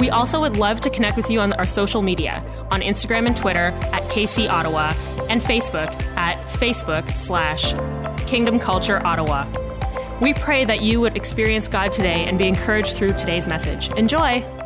We also would love to connect with you on our social media on Instagram and Twitter at KC Ottawa and Facebook at Facebook slash Kingdom Culture Ottawa. We pray that you would experience God today and be encouraged through today's message. Enjoy!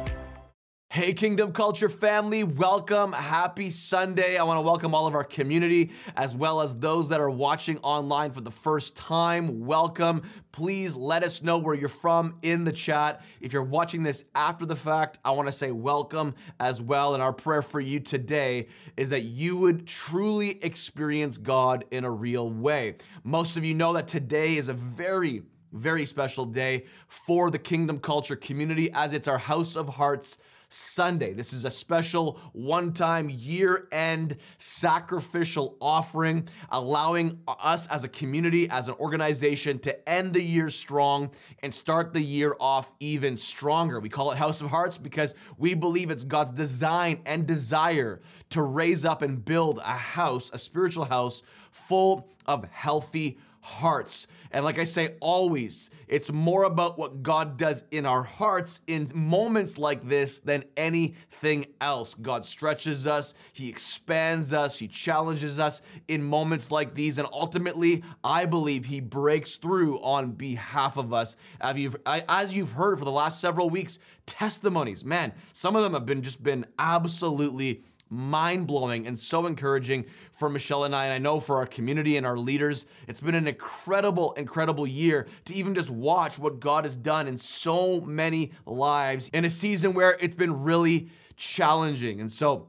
Hey, Kingdom Culture family, welcome. Happy Sunday. I want to welcome all of our community as well as those that are watching online for the first time. Welcome. Please let us know where you're from in the chat. If you're watching this after the fact, I want to say welcome as well. And our prayer for you today is that you would truly experience God in a real way. Most of you know that today is a very very special day for the Kingdom Culture community as it's our House of Hearts Sunday. This is a special one time year end sacrificial offering, allowing us as a community, as an organization, to end the year strong and start the year off even stronger. We call it House of Hearts because we believe it's God's design and desire to raise up and build a house, a spiritual house full of healthy hearts. And like I say, always, it's more about what God does in our hearts in moments like this than anything else. God stretches us, He expands us, He challenges us in moments like these. And ultimately, I believe He breaks through on behalf of us. As you've heard for the last several weeks, testimonies, man, some of them have been just been absolutely mind blowing and so encouraging for Michelle and I, and I know for our community and our leaders. It's been an incredible, incredible year to even just watch what God has done in so many lives in a season where it's been really challenging. And so,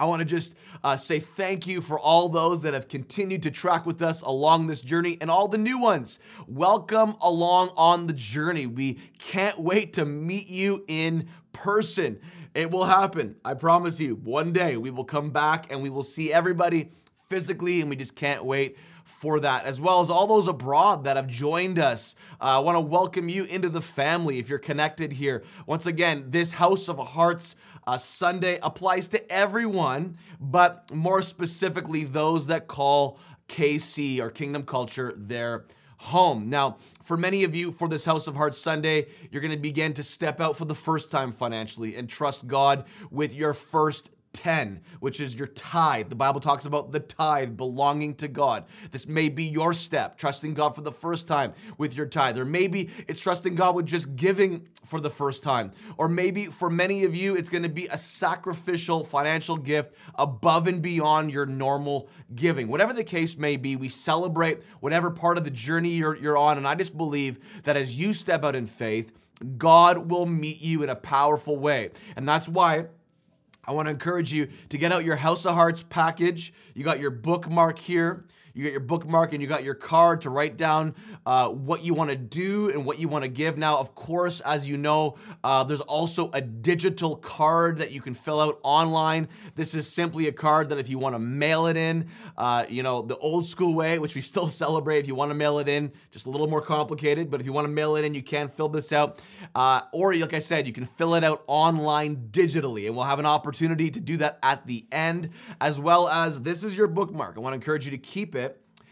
I want to just uh, say thank you for all those that have continued to track with us along this journey and all the new ones. Welcome along on the journey. We can't wait to meet you in person. It will happen. I promise you. One day we will come back and we will see everybody physically, and we just can't wait for that, as well as all those abroad that have joined us. Uh, I want to welcome you into the family if you're connected here. Once again, this House of Hearts uh, Sunday applies to everyone, but more specifically, those that call KC or Kingdom Culture their home. Now, for many of you, for this House of Hearts Sunday, you're going to begin to step out for the first time financially and trust God with your first 10, which is your tithe. The Bible talks about the tithe belonging to God. This may be your step, trusting God for the first time with your tithe. Or maybe it's trusting God with just giving for the first time. Or maybe for many of you, it's going to be a sacrificial financial gift above and beyond your normal giving. Whatever the case may be, we celebrate whatever part of the journey you're, you're on. And I just believe that as you step out in faith, God will meet you in a powerful way. And that's why I want to encourage you to get out your House of Hearts package. You got your bookmark here you got your bookmark and you got your card to write down uh, what you want to do and what you want to give. Now, of course, as you know, uh, there's also a digital card that you can fill out online. This is simply a card that if you want to mail it in, uh, you know, the old school way, which we still celebrate, if you want to mail it in, just a little more complicated, but if you want to mail it in, you can fill this out. Uh, or, like I said, you can fill it out online digitally, and we'll have an opportunity to do that at the end, as well as this is your bookmark. I want to encourage you to keep it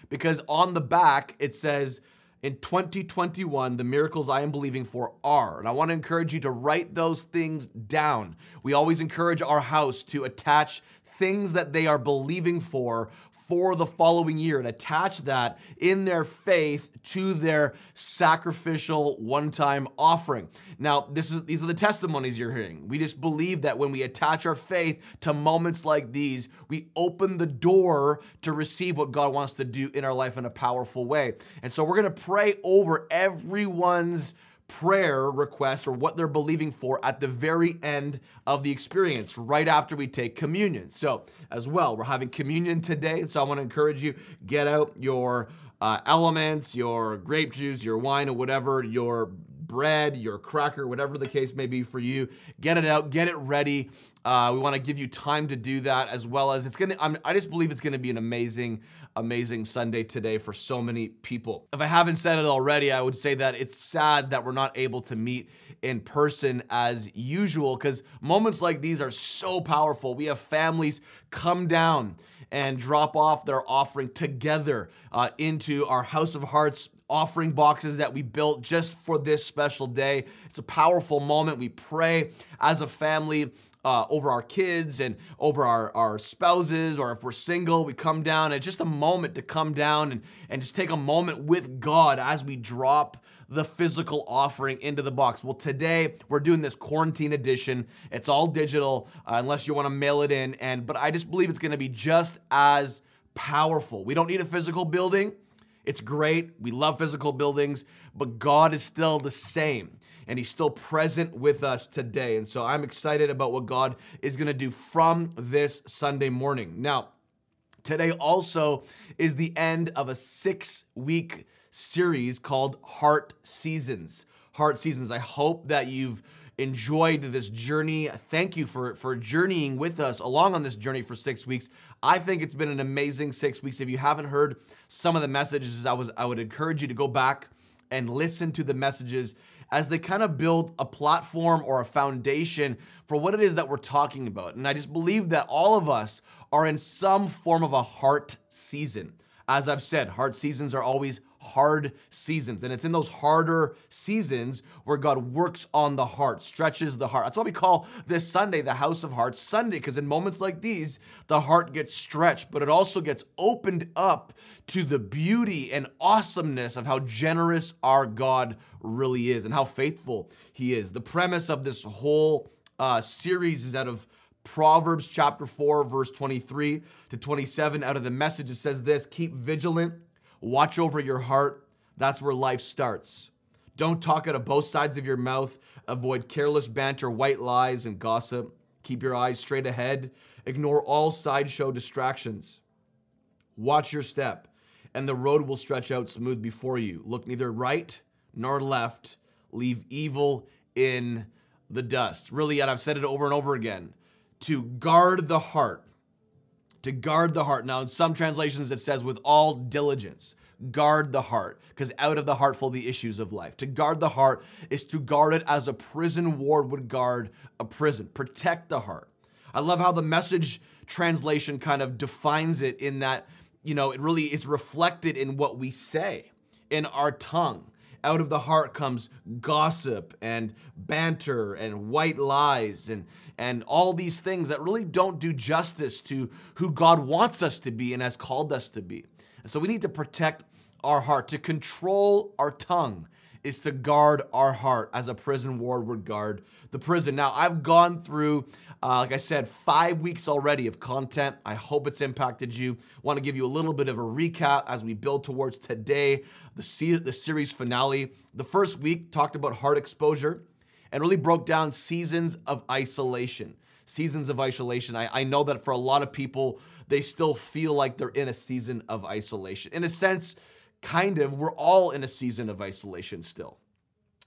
because on the back it says, in 2021, the miracles I am believing for are. And I want to encourage you to write those things down. We always encourage our house to attach things that they are believing for for the following year and attach that in their faith to their sacrificial one-time offering. Now, this is these are the testimonies you're hearing. We just believe that when we attach our faith to moments like these, we open the door to receive what God wants to do in our life in a powerful way. And so we're going to pray over everyone's prayer requests or what they're believing for at the very end of the experience, right after we take communion. So, as well, we're having communion today. So, I want to encourage you get out your uh, elements, your grape juice, your wine, or whatever your bread, your cracker, whatever the case may be for you. Get it out, get it ready. Uh, we want to give you time to do that as well as it's gonna. I'm, I just believe it's gonna be an amazing, amazing Sunday today for so many people. If I haven't said it already, I would say that it's sad that we're not able to meet in person as usual because moments like these are so powerful. We have families come down and drop off their offering together uh, into our House of Hearts offering boxes that we built just for this special day. It's a powerful moment. We pray as a family. Uh, over our kids and over our, our spouses, or if we're single, we come down. It's just a moment to come down and, and just take a moment with God as we drop the physical offering into the box. Well, today we're doing this quarantine edition. It's all digital uh, unless you want to mail it in. And but I just believe it's going to be just as powerful. We don't need a physical building. It's great. We love physical buildings, but God is still the same and he's still present with us today. And so I'm excited about what God is going to do from this Sunday morning. Now, today also is the end of a six week series called Heart Seasons. Heart Seasons. I hope that you've enjoyed this journey. Thank you for for journeying with us along on this journey for 6 weeks. I think it's been an amazing 6 weeks. If you haven't heard some of the messages, I was I would encourage you to go back and listen to the messages as they kind of build a platform or a foundation for what it is that we're talking about. And I just believe that all of us are in some form of a heart season. As I've said, heart seasons are always hard seasons. And it's in those harder seasons where God works on the heart, stretches the heart. That's why we call this Sunday the House of Hearts Sunday, because in moments like these, the heart gets stretched, but it also gets opened up to the beauty and awesomeness of how generous our God really is and how faithful He is. The premise of this whole uh, series is out of Proverbs chapter 4, verse 23 to 27. Out of the message, it says this Keep vigilant Watch over your heart. That's where life starts. Don't talk out of both sides of your mouth. Avoid careless banter, white lies, and gossip. Keep your eyes straight ahead. Ignore all sideshow distractions. Watch your step, and the road will stretch out smooth before you. Look neither right nor left. Leave evil in the dust. Really, and I've said it over and over again to guard the heart to guard the heart. Now, in some translations, it says with all diligence. Guard the heart, because out of the heart flow the issues of life. To guard the heart is to guard it as a prison ward would guard a prison. Protect the heart. I love how the message translation kind of defines it in that, you know, it really is reflected in what we say, in our tongue. Out of the heart comes gossip and banter and white lies and and all these things that really don't do justice to who God wants us to be and has called us to be. And so we need to protect our heart. To control our tongue is to guard our heart as a prison ward would guard the prison. Now, I've gone through, uh, like I said, five weeks already of content. I hope it's impacted you. Want to give you a little bit of a recap as we build towards today, the, se- the series finale. The first week talked about heart exposure and really broke down seasons of isolation. Seasons of isolation. I, I know that for a lot of people, they still feel like they're in a season of isolation. In a sense, kind of, we're all in a season of isolation still.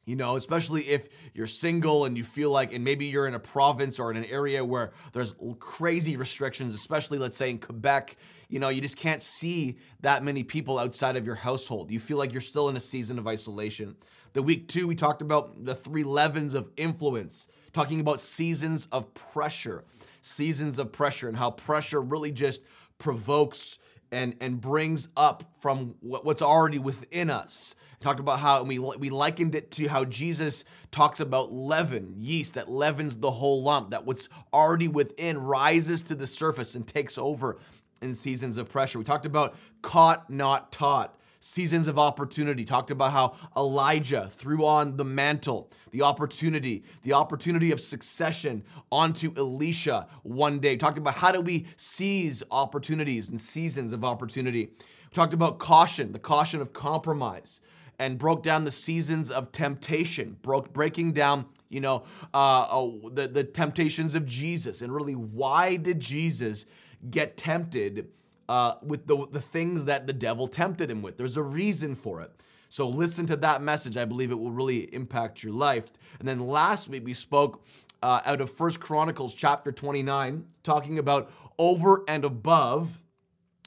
You know, especially if you're single and you feel like, and maybe you're in a province or in an area where there's crazy restrictions, especially let's say in Quebec, you know, you just can't see that many people outside of your household. You feel like you're still in a season of isolation. The week two, we talked about the three leavens of influence, talking about seasons of pressure, seasons of pressure, and how pressure really just provokes and and brings up from what's already within us. Talked about how we we likened it to how Jesus talks about leaven, yeast that leavens the whole lump. That what's already within rises to the surface and takes over in seasons of pressure. We talked about caught, not taught seasons of opportunity. Talked about how Elijah threw on the mantle, the opportunity, the opportunity of succession onto Elisha one day. Talked about how do we seize opportunities and seasons of opportunity. Talked about caution, the caution of compromise and broke down the seasons of temptation, broke breaking down, you know, uh, uh, the the temptations of Jesus, and really why did Jesus get tempted uh, with the, the things that the devil tempted him with. There's a reason for it. So listen to that message. I believe it will really impact your life. And then last week we spoke uh, out of First Chronicles chapter 29, talking about over and above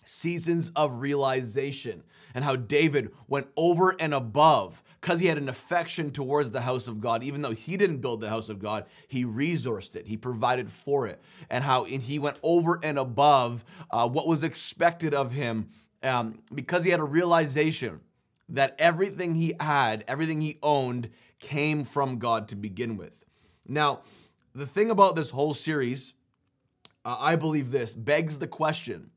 seasons of realization and how David went over and above because he had an affection towards the house of God. Even though he didn't build the house of God, he resourced it, he provided for it, and how he went over and above uh, what was expected of him um, because he had a realization that everything he had, everything he owned, came from God to begin with. Now, the thing about this whole series, uh, I believe this begs the question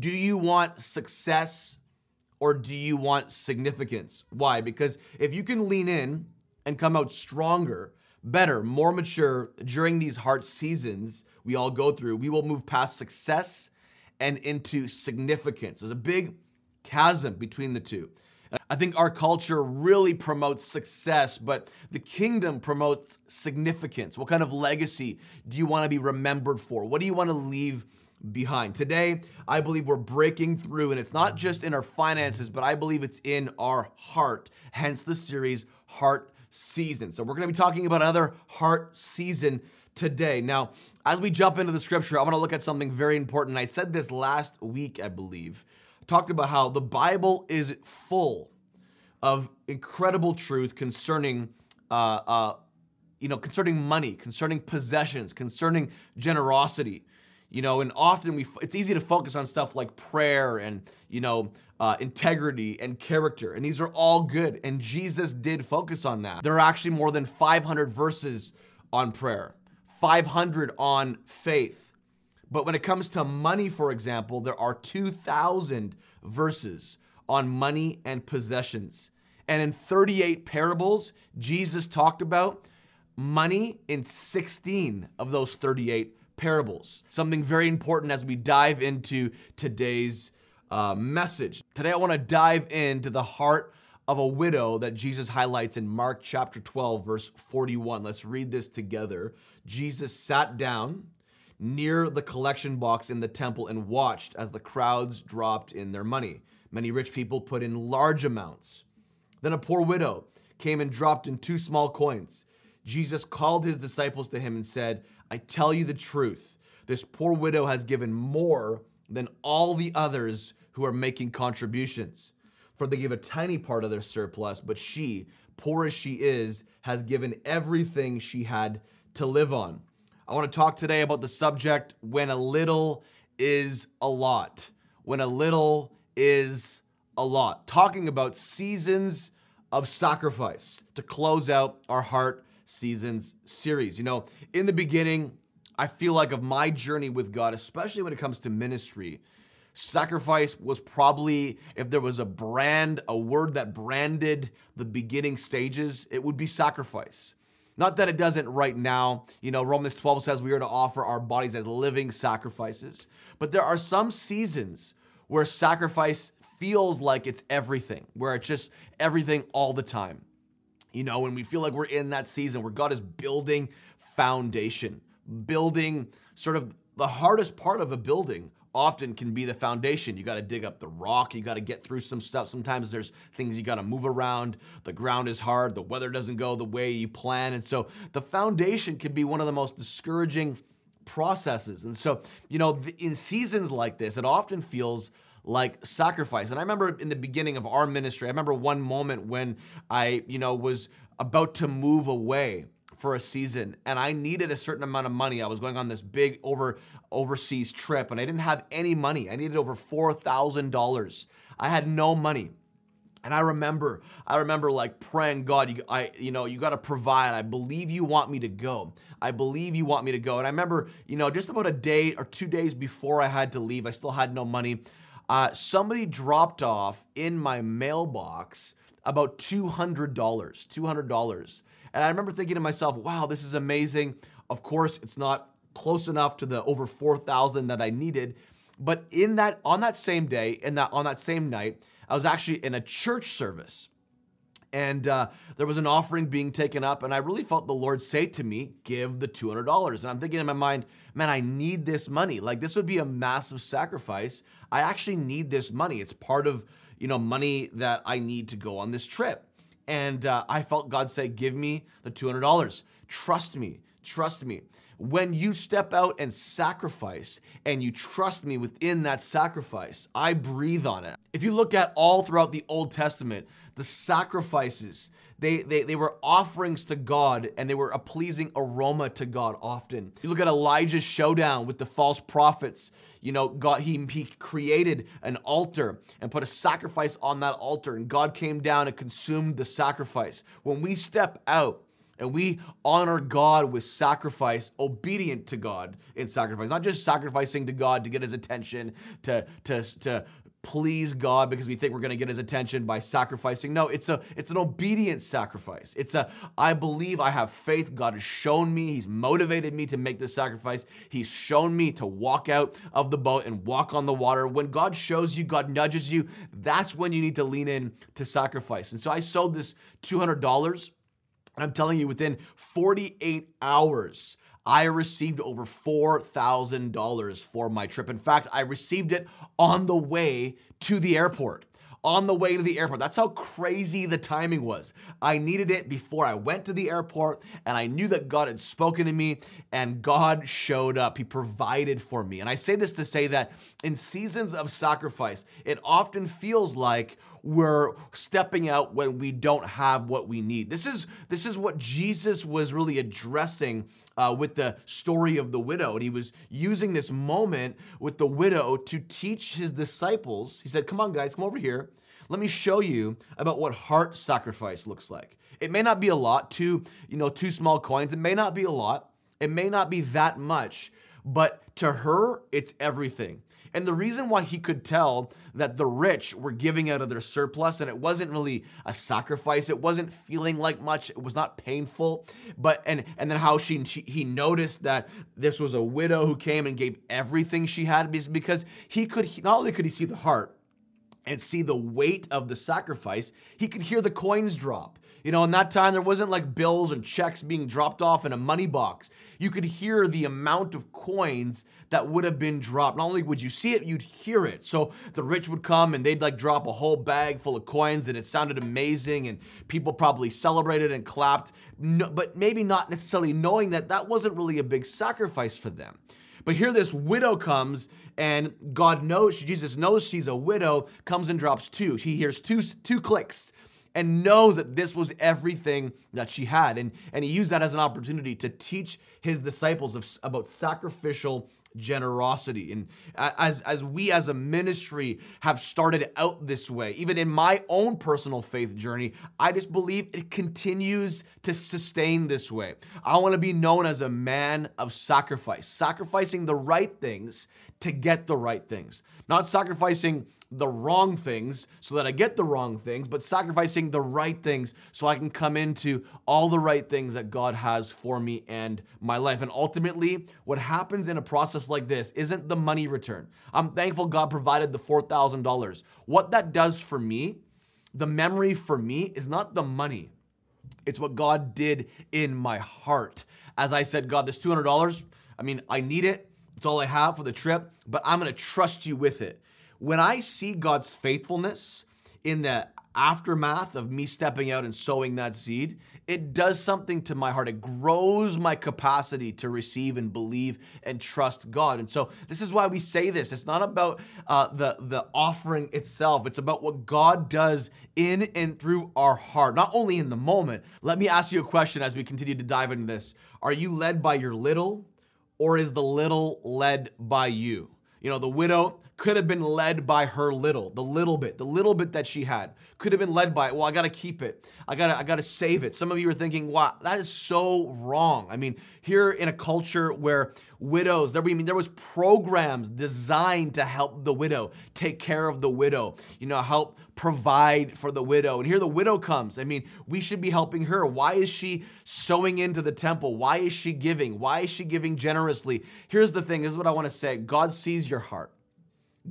do you want success or do you want significance? Why? Because if you can lean in and come out stronger, better, more mature during these hard seasons we all go through, we will move past success and into significance. There's a big chasm between the two. I think our culture really promotes success, but the kingdom promotes significance. What kind of legacy do you want to be remembered for? What do you want to leave behind? Today, I believe we're breaking through, and it's not just in our finances, but I believe it's in our heart. Hence the series Heart Season. So we're going to be talking about another heart season today. Now, as we jump into the scripture, I want to look at something very important. I said this last week, I believe talked about how the Bible is full of incredible truth concerning, uh, uh, you know, concerning money, concerning possessions, concerning generosity. You know, and often we it's easy to focus on stuff like prayer and you know uh, integrity and character, and these are all good. And Jesus did focus on that. There are actually more than 500 verses on prayer, 500 on faith, but when it comes to money, for example, there are 2,000 verses on money and possessions. And in 38 parables, Jesus talked about money in 16 of those 38 parables. Something very important as we dive into today's uh, message. Today, I want to dive into the heart of a widow that Jesus highlights in Mark chapter 12, verse 41. Let's read this together. Jesus sat down near the collection box in the temple and watched as the crowds dropped in their money. Many rich people put in large amounts. Then a poor widow came and dropped in two small coins. Jesus called his disciples to him and said, I tell you the truth. This poor widow has given more than all the others who are making contributions. For they give a tiny part of their surplus, but she, poor as she is, has given everything she had to live on. I want to talk today about the subject when a little is a lot. When a little is a lot. Talking about seasons of sacrifice to close out our heart seasons series. You know, in the beginning, I feel like of my journey with God, especially when it comes to ministry, sacrifice was probably, if there was a brand, a word that branded the beginning stages, it would be sacrifice. Not that it doesn't right now. You know, Romans 12 says we are to offer our bodies as living sacrifices. But there are some seasons where sacrifice feels like it's everything, where it's just everything all the time. You know, and we feel like we're in that season where God is building foundation, building sort of the hardest part of a building often can be the foundation. You got to dig up the rock, you got to get through some stuff. Sometimes there's things you got to move around. The ground is hard, the weather doesn't go the way you plan. And so the foundation can be one of the most discouraging processes. And so, you know, in seasons like this, it often feels like sacrifice. And I remember in the beginning of our ministry, I remember one moment when I, you know, was about to move away for a season and I needed a certain amount of money. I was going on this big over overseas trip and I didn't have any money. I needed over $4,000. I had no money. And I remember, I remember like praying, God, you, I, you know, you got to provide. I believe you want me to go. I believe you want me to go. And I remember, you know, just about a day or two days before I had to leave, I still had no money. Uh, somebody dropped off in my mailbox about $200, $200. And I remember thinking to myself, wow, this is amazing. Of course, it's not close enough to the over 4,000 that I needed. But in that, on that same day, in that, on that same night, I was actually in a church service and uh, there was an offering being taken up and i really felt the lord say to me give the $200 and i'm thinking in my mind man i need this money like this would be a massive sacrifice i actually need this money it's part of you know, money that I need to go on this trip. And uh, I felt God say, Give me the $200. Trust me, trust me. When you step out and sacrifice and you trust me within that sacrifice, I breathe on it. If you look at all throughout the Old Testament, the sacrifices, they, they, they were offerings to God and they were a pleasing aroma to God often. You look at Elijah's showdown with the false prophets, you know, God, he, he created an altar and put a sacrifice on that altar, and God came down and consumed the sacrifice. When we step out, and we honor God with sacrifice, obedient to God in sacrifice, not just sacrificing to God to get his attention, to, to, to please God because we think we're going to get his attention by sacrificing. No, it's a it's an obedient sacrifice. It's a I believe I have faith. God has shown me, he's motivated me to make this sacrifice. He's shown me to walk out of the boat and walk on the water. When God shows you, God nudges you, that's when you need to lean in to sacrifice. And so I sold this $200 and I'm telling you within 48 hours I received over $4,000 for my trip. In fact, I received it on the way to the airport. On the way to the airport. That's how crazy the timing was. I needed it before I went to the airport, and I knew that God had spoken to me, and God showed up. He provided for me. And I say this to say that in seasons of sacrifice, it often feels like we're stepping out when we don't have what we need. This is this is what Jesus was really addressing uh, with the story of the widow. And he was using this moment with the widow to teach his disciples. He said, Come on, guys, come over here. Let me show you about what heart sacrifice looks like. It may not be a lot, two, you know, two small coins. It may not be a lot. It may not be that much, but to her, it's everything. And the reason why he could tell that the rich were giving out of their surplus and it wasn't really a sacrifice, it wasn't feeling like much, it was not painful, but and and then how she, he noticed that this was a widow who came and gave everything she had because he could not only could he see the heart and see the weight of the sacrifice, he could hear the coins drop. You know, in that time, there wasn't like bills and checks being dropped off in a money box. You could hear the amount of coins that would have been dropped. Not only would you see it, you'd hear it. So the rich would come and they'd like drop a whole bag full of coins and it sounded amazing and people probably celebrated and clapped, no, but maybe not necessarily knowing that that wasn't really a big sacrifice for them. But here this widow comes and God knows, Jesus knows she's a widow, comes and drops two. He hears two, two clicks and knows that this was everything that she had. And, and he used that as an opportunity to teach his disciples of, about sacrificial generosity. And as, as we as a ministry have started out this way, even in my own personal faith journey, I just believe it continues to sustain this way. I want to be known as a man of sacrifice, sacrificing the right things to get the right things, not sacrificing the wrong things so that I get the wrong things, but sacrificing the right things so I can come into all the right things that God has for me and my life. And ultimately, what happens in a process like this isn't the money return. I'm thankful God provided the $4,000. What that does for me, the memory for me, is not the money. It's what God did in my heart. As I said, God, this $200, I mean, I need it. It's all I have for the trip, but I'm gonna trust you with it when I see God's faithfulness in the aftermath of me stepping out and sowing that seed, it does something to my heart. It grows my capacity to receive and believe and trust God. And so this is why we say this. It's not about uh, the the offering itself. It's about what God does in and through our heart, not only in the moment. Let me ask you a question as we continue to dive into this. Are you led by your little, or is the little led by you? You know, the widow could have been led by her little, the little bit, the little bit that she had. Could have been led by, it. well, I gotta keep it. I gotta, I gotta save it. Some of you are thinking, wow, that is so wrong. I mean, here in a culture where widows, there, I mean, there was programs designed to help the widow, take care of the widow, you know, help provide for the widow. And here the widow comes. I mean, we should be helping her. Why is she sowing into the temple? Why is she giving? Why is she giving generously? Here's the thing, this is what I wanna say. God sees your heart.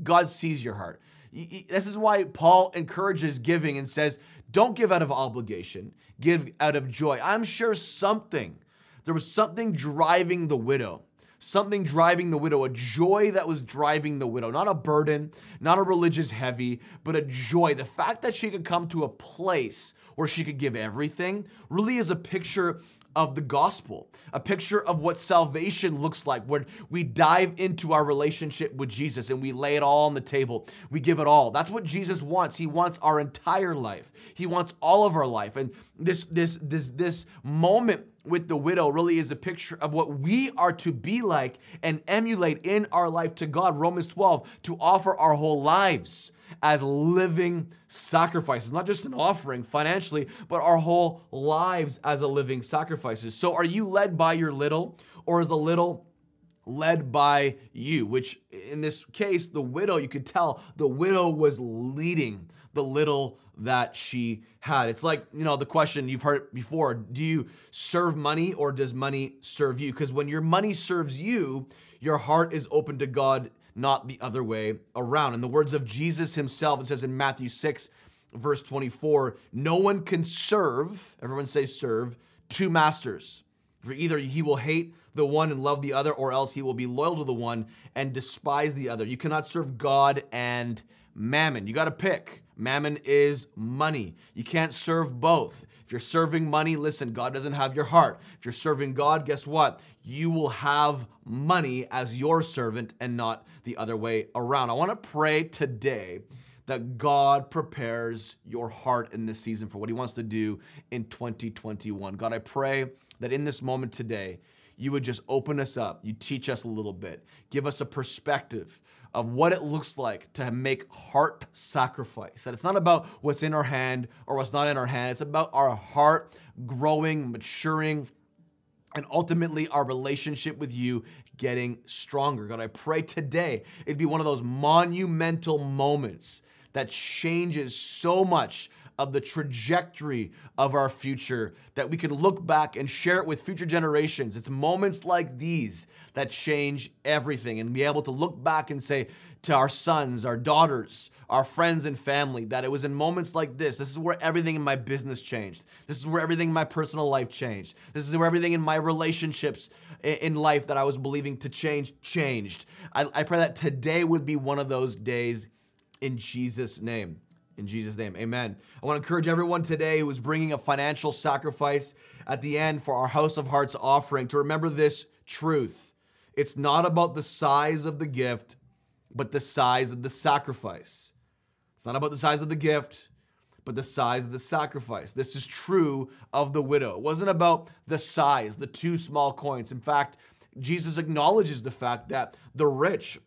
God sees your heart. This is why Paul encourages giving and says, don't give out of obligation, give out of joy. I'm sure something, there was something driving the widow, something driving the widow, a joy that was driving the widow, not a burden, not a religious heavy, but a joy. The fact that she could come to a place where she could give everything really is a picture of the gospel, a picture of what salvation looks like when we dive into our relationship with Jesus and we lay it all on the table. We give it all. That's what Jesus wants. He wants our entire life. He wants all of our life. And this this this this moment with the widow really is a picture of what we are to be like and emulate in our life to God. Romans 12 to offer our whole lives as living sacrifices, not just an offering financially, but our whole lives as a living sacrifices. So are you led by your little or is the little led by you? Which in this case, the widow, you could tell the widow was leading the little that she had. It's like, you know, the question you've heard before do you serve money or does money serve you? Because when your money serves you, your heart is open to God not the other way around. In the words of Jesus himself, it says in Matthew 6, verse 24, no one can serve, everyone say serve, two masters. For either he will hate the one and love the other, or else he will be loyal to the one and despise the other. You cannot serve God and mammon. You got to pick. Mammon is money. You can't serve both. If you're serving money, listen, God doesn't have your heart. If you're serving God, guess what? You will have money as your servant and not the other way around. I want to pray today that God prepares your heart in this season for what He wants to do in 2021. God, I pray that in this moment today, you would just open us up. You teach us a little bit, give us a perspective of what it looks like to make heart sacrifice. That it's not about what's in our hand or what's not in our hand, it's about our heart growing, maturing, and ultimately our relationship with you getting stronger. God, I pray today it'd be one of those monumental moments that changes so much of the trajectory of our future that we could look back and share it with future generations. It's moments like these that change everything and be able to look back and say to our sons, our daughters, our friends and family that it was in moments like this. This is where everything in my business changed. This is where everything in my personal life changed. This is where everything in my relationships in life that I was believing to change changed. I, I pray that today would be one of those days in Jesus' name. In Jesus' name, amen. I want to encourage everyone today who is bringing a financial sacrifice at the end for our House of Hearts offering to remember this truth. It's not about the size of the gift, but the size of the sacrifice. It's not about the size of the gift, but the size of the sacrifice. This is true of the widow. It wasn't about the size, the two small coins. In fact, Jesus acknowledges the fact that the rich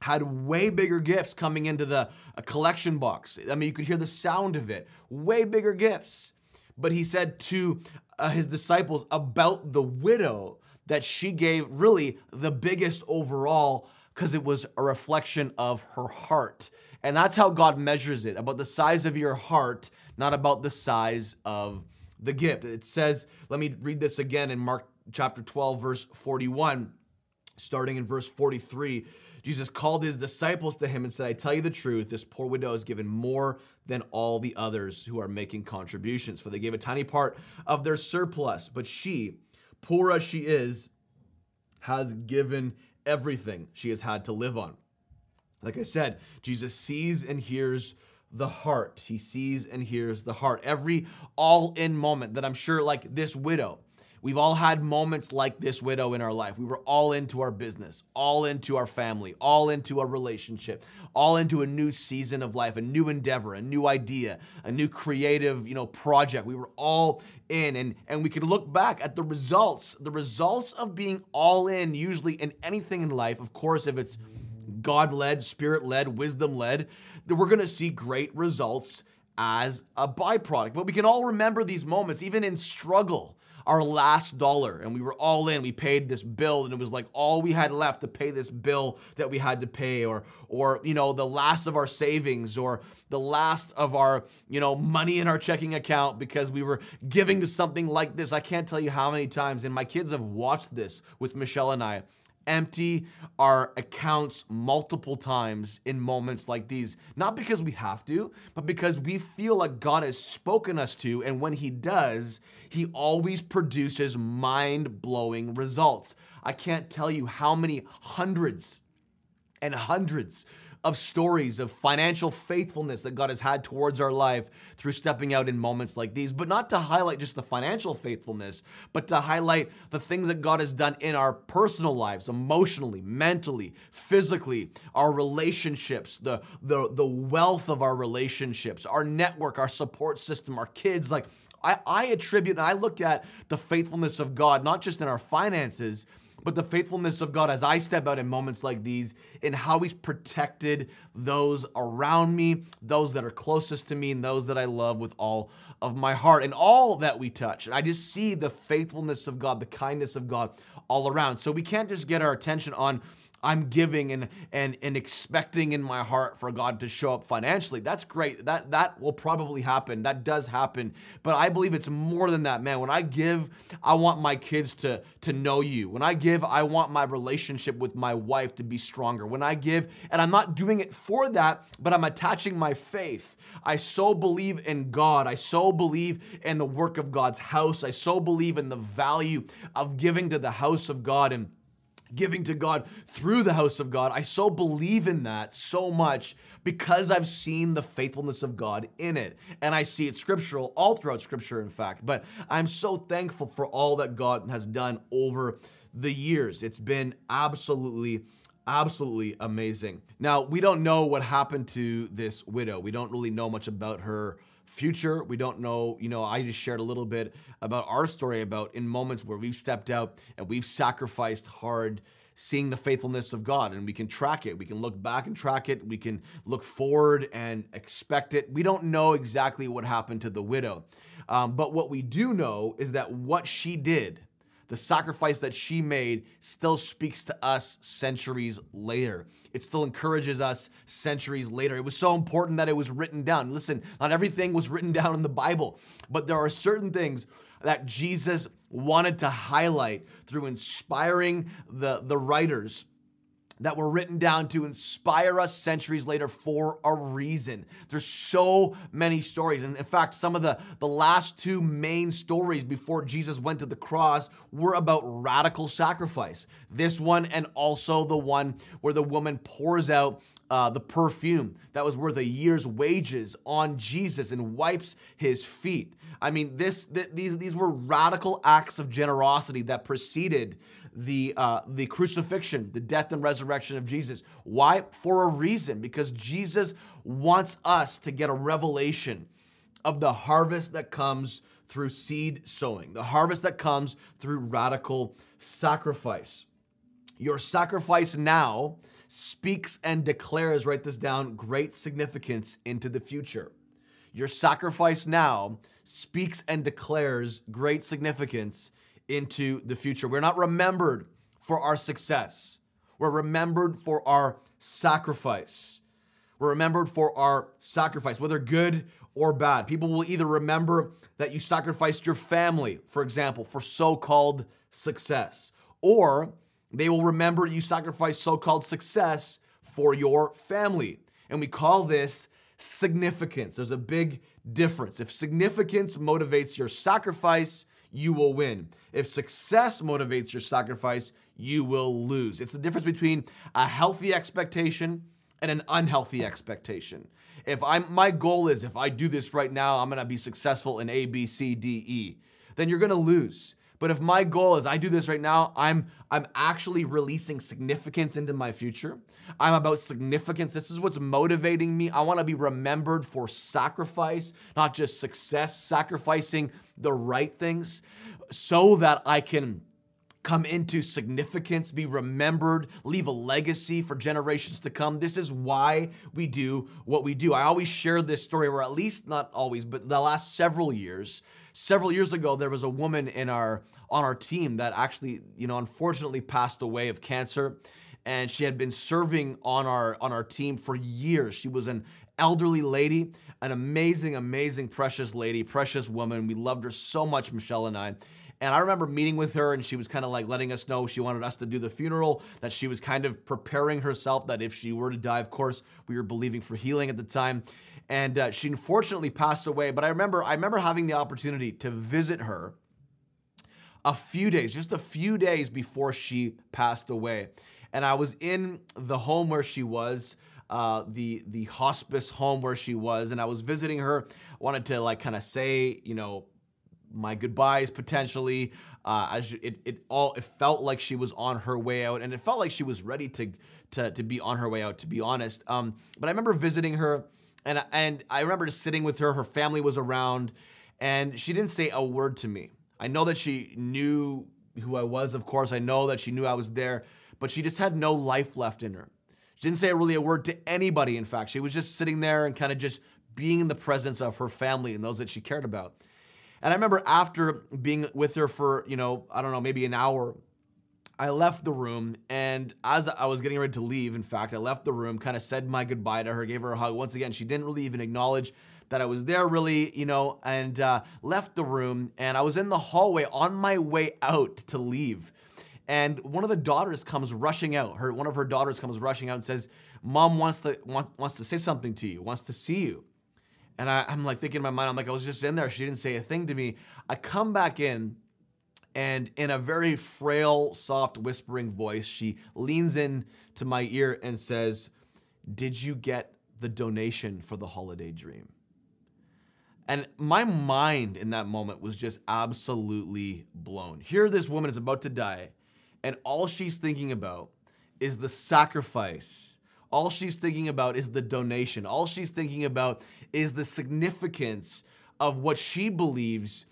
had way bigger gifts coming into the collection box. I mean, you could hear the sound of it. Way bigger gifts. But he said to uh, his disciples about the widow that she gave really the biggest overall because it was a reflection of her heart. And that's how God measures it about the size of your heart, not about the size of the gift. It says, let me read this again in Mark chapter 12, verse 41, starting in verse 43. Jesus called his disciples to him and said, I tell you the truth, this poor widow has given more than all the others who are making contributions, for they gave a tiny part of their surplus. But she, poor as she is, has given everything she has had to live on. Like I said, Jesus sees and hears the heart. He sees and hears the heart. Every all in moment that I'm sure, like this widow, We've all had moments like this widow in our life. We were all into our business, all into our family, all into a relationship, all into a new season of life, a new endeavor, a new idea, a new creative, you know, project. We were all in and and we could look back at the results, the results of being all in usually in anything in life. Of course, if it's God-led, spirit-led, wisdom-led, that we're going to see great results as a byproduct. But we can all remember these moments even in struggle our last dollar and we were all in. We paid this bill and it was like all we had left to pay this bill that we had to pay or or you know the last of our savings or the last of our you know money in our checking account because we were giving to something like this. I can't tell you how many times and my kids have watched this with Michelle and I empty our accounts multiple times in moments like these. Not because we have to, but because we feel like God has spoken us to. And when He does, He always produces mind blowing results. I can't tell you how many hundreds and hundreds of stories of financial faithfulness that God has had towards our life through stepping out in moments like these, but not to highlight just the financial faithfulness, but to highlight the things that God has done in our personal lives, emotionally, mentally, physically, our relationships, the, the, the wealth of our relationships, our network, our support system, our kids. Like, I, I attribute and I look at the faithfulness of God, not just in our finances, but the faithfulness of God as I step out in moments like these, in how He's protected those around me, those that are closest to me, and those that I love with all of my heart, and all that we touch. And I just see the faithfulness of God, the kindness of God all around. So we can't just get our attention on I'm giving and and and expecting in my heart for God to show up financially. That's great. That that will probably happen. That does happen. But I believe it's more than that, man. When I give, I want my kids to to know you. When I give, I want my relationship with my wife to be stronger. When I give, and I'm not doing it for that, but I'm attaching my faith. I so believe in God. I so believe in the work of God's house. I so believe in the value of giving to the house of God and giving to God through the house of God. I so believe in that so much because I've seen the faithfulness of God in it. And I see it scriptural, all throughout scripture, in fact. But I'm so thankful for all that God has done over the years. It's been absolutely absolutely amazing. Now, we don't know what happened to this widow. We don't really know much about her future. We don't know, you know, I just shared a little bit about our story about in moments where we've stepped out and we've sacrificed hard seeing the faithfulness of God and we can track it. We can look back and track it. We can look forward and expect it. We don't know exactly what happened to the widow. Um, but what we do know is that what she did the sacrifice that she made still speaks to us centuries later. It still encourages us centuries later. It was so important that it was written down. Listen, not everything was written down in the Bible, but there are certain things that Jesus wanted to highlight through inspiring the, the writers that were written down to inspire us centuries later for a reason. There's so many stories. And in fact, some of the, the last two main stories before Jesus went to the cross were about radical sacrifice. This one and also the one where the woman pours out uh, the perfume that was worth a year's wages on Jesus and wipes his feet. I mean, this th- these these were radical acts of generosity that preceded the uh, the crucifixion, the death and resurrection of Jesus. Why? For a reason, because Jesus wants us to get a revelation of the harvest that comes through seed sowing, the harvest that comes through radical sacrifice. Your sacrifice now speaks and declares, write this down, great significance into the future. Your sacrifice now speaks and declares great significance into the future. We're not remembered for our success, we're remembered for our sacrifice. We're remembered for our sacrifice, whether good or bad. People will either remember that you sacrificed your family, for example, for so called success, or they will remember you sacrificed so called success for your family. And we call this significance. There's a big difference. If significance motivates your sacrifice, you will win. If success motivates your sacrifice, you will lose. It's the difference between a healthy expectation and an unhealthy expectation. If I'm my goal is if I do this right now, I'm going to be successful in A B C D E, then you're going to lose. But if my goal is I do this right now, I'm I'm actually releasing significance into my future. I'm about significance. This is what's motivating me. I want to be remembered for sacrifice, not just success, sacrificing the right things so that I can come into significance, be remembered, leave a legacy for generations to come. This is why we do what we do. I always share this story, or at least not always, but the last several years several years ago there was a woman in our on our team that actually you know unfortunately passed away of cancer and she had been serving on our on our team for years. She was an elderly lady an amazing amazing precious lady precious woman. We loved her so much michelle and i. And I remember meeting with her, and she was kind of like letting us know she wanted us to do the funeral, that she was kind of preparing herself, that if she were to die, of course, we were believing for healing at the time. And uh, she unfortunately passed away. But I remember, I remember having the opportunity to visit her a few days, just a few days before she passed away. And I was in the home where she was. Uh, the the hospice home where she was, and I was visiting her. Wanted to like kind of say, you know, my goodbyes potentially. Uh, it, it all it felt like she was on her way out, and it felt like she was ready to to to be on her way out. To be honest, um, but I remember visiting her, and and I remember just sitting with her. Her family was around, and she didn't say a word to me. I know that she knew who I was, of course. I know that she knew I was there, but she just had no life left in her. She didn't say really a word to anybody, in fact. She was just sitting there and kind of just being in the presence of her family and those that she cared about. And I remember after being with her for, you know, I don't know, maybe an hour, I left the room. And as I was getting ready to leave, in fact, I left the room, kind of said my goodbye to her, gave her a hug. Once again, she didn't really even acknowledge that I was there really, you know, and uh, left the room. And I was in the hallway on my way out to leave. And one of the daughters comes rushing out. Her one of her daughters comes rushing out and says, "Mom wants to want, wants to say something to you. Wants to see you." And I, I'm like thinking in my mind, I'm like, I was just in there. She didn't say a thing to me. I come back in, and in a very frail, soft, whispering voice, she leans in to my ear and says, "Did you get the donation for the holiday dream?" And my mind in that moment was just absolutely blown. Here, this woman is about to die, and all she's thinking about is the sacrifice. All she's thinking about is the donation. All she's thinking about is the significance of what she believes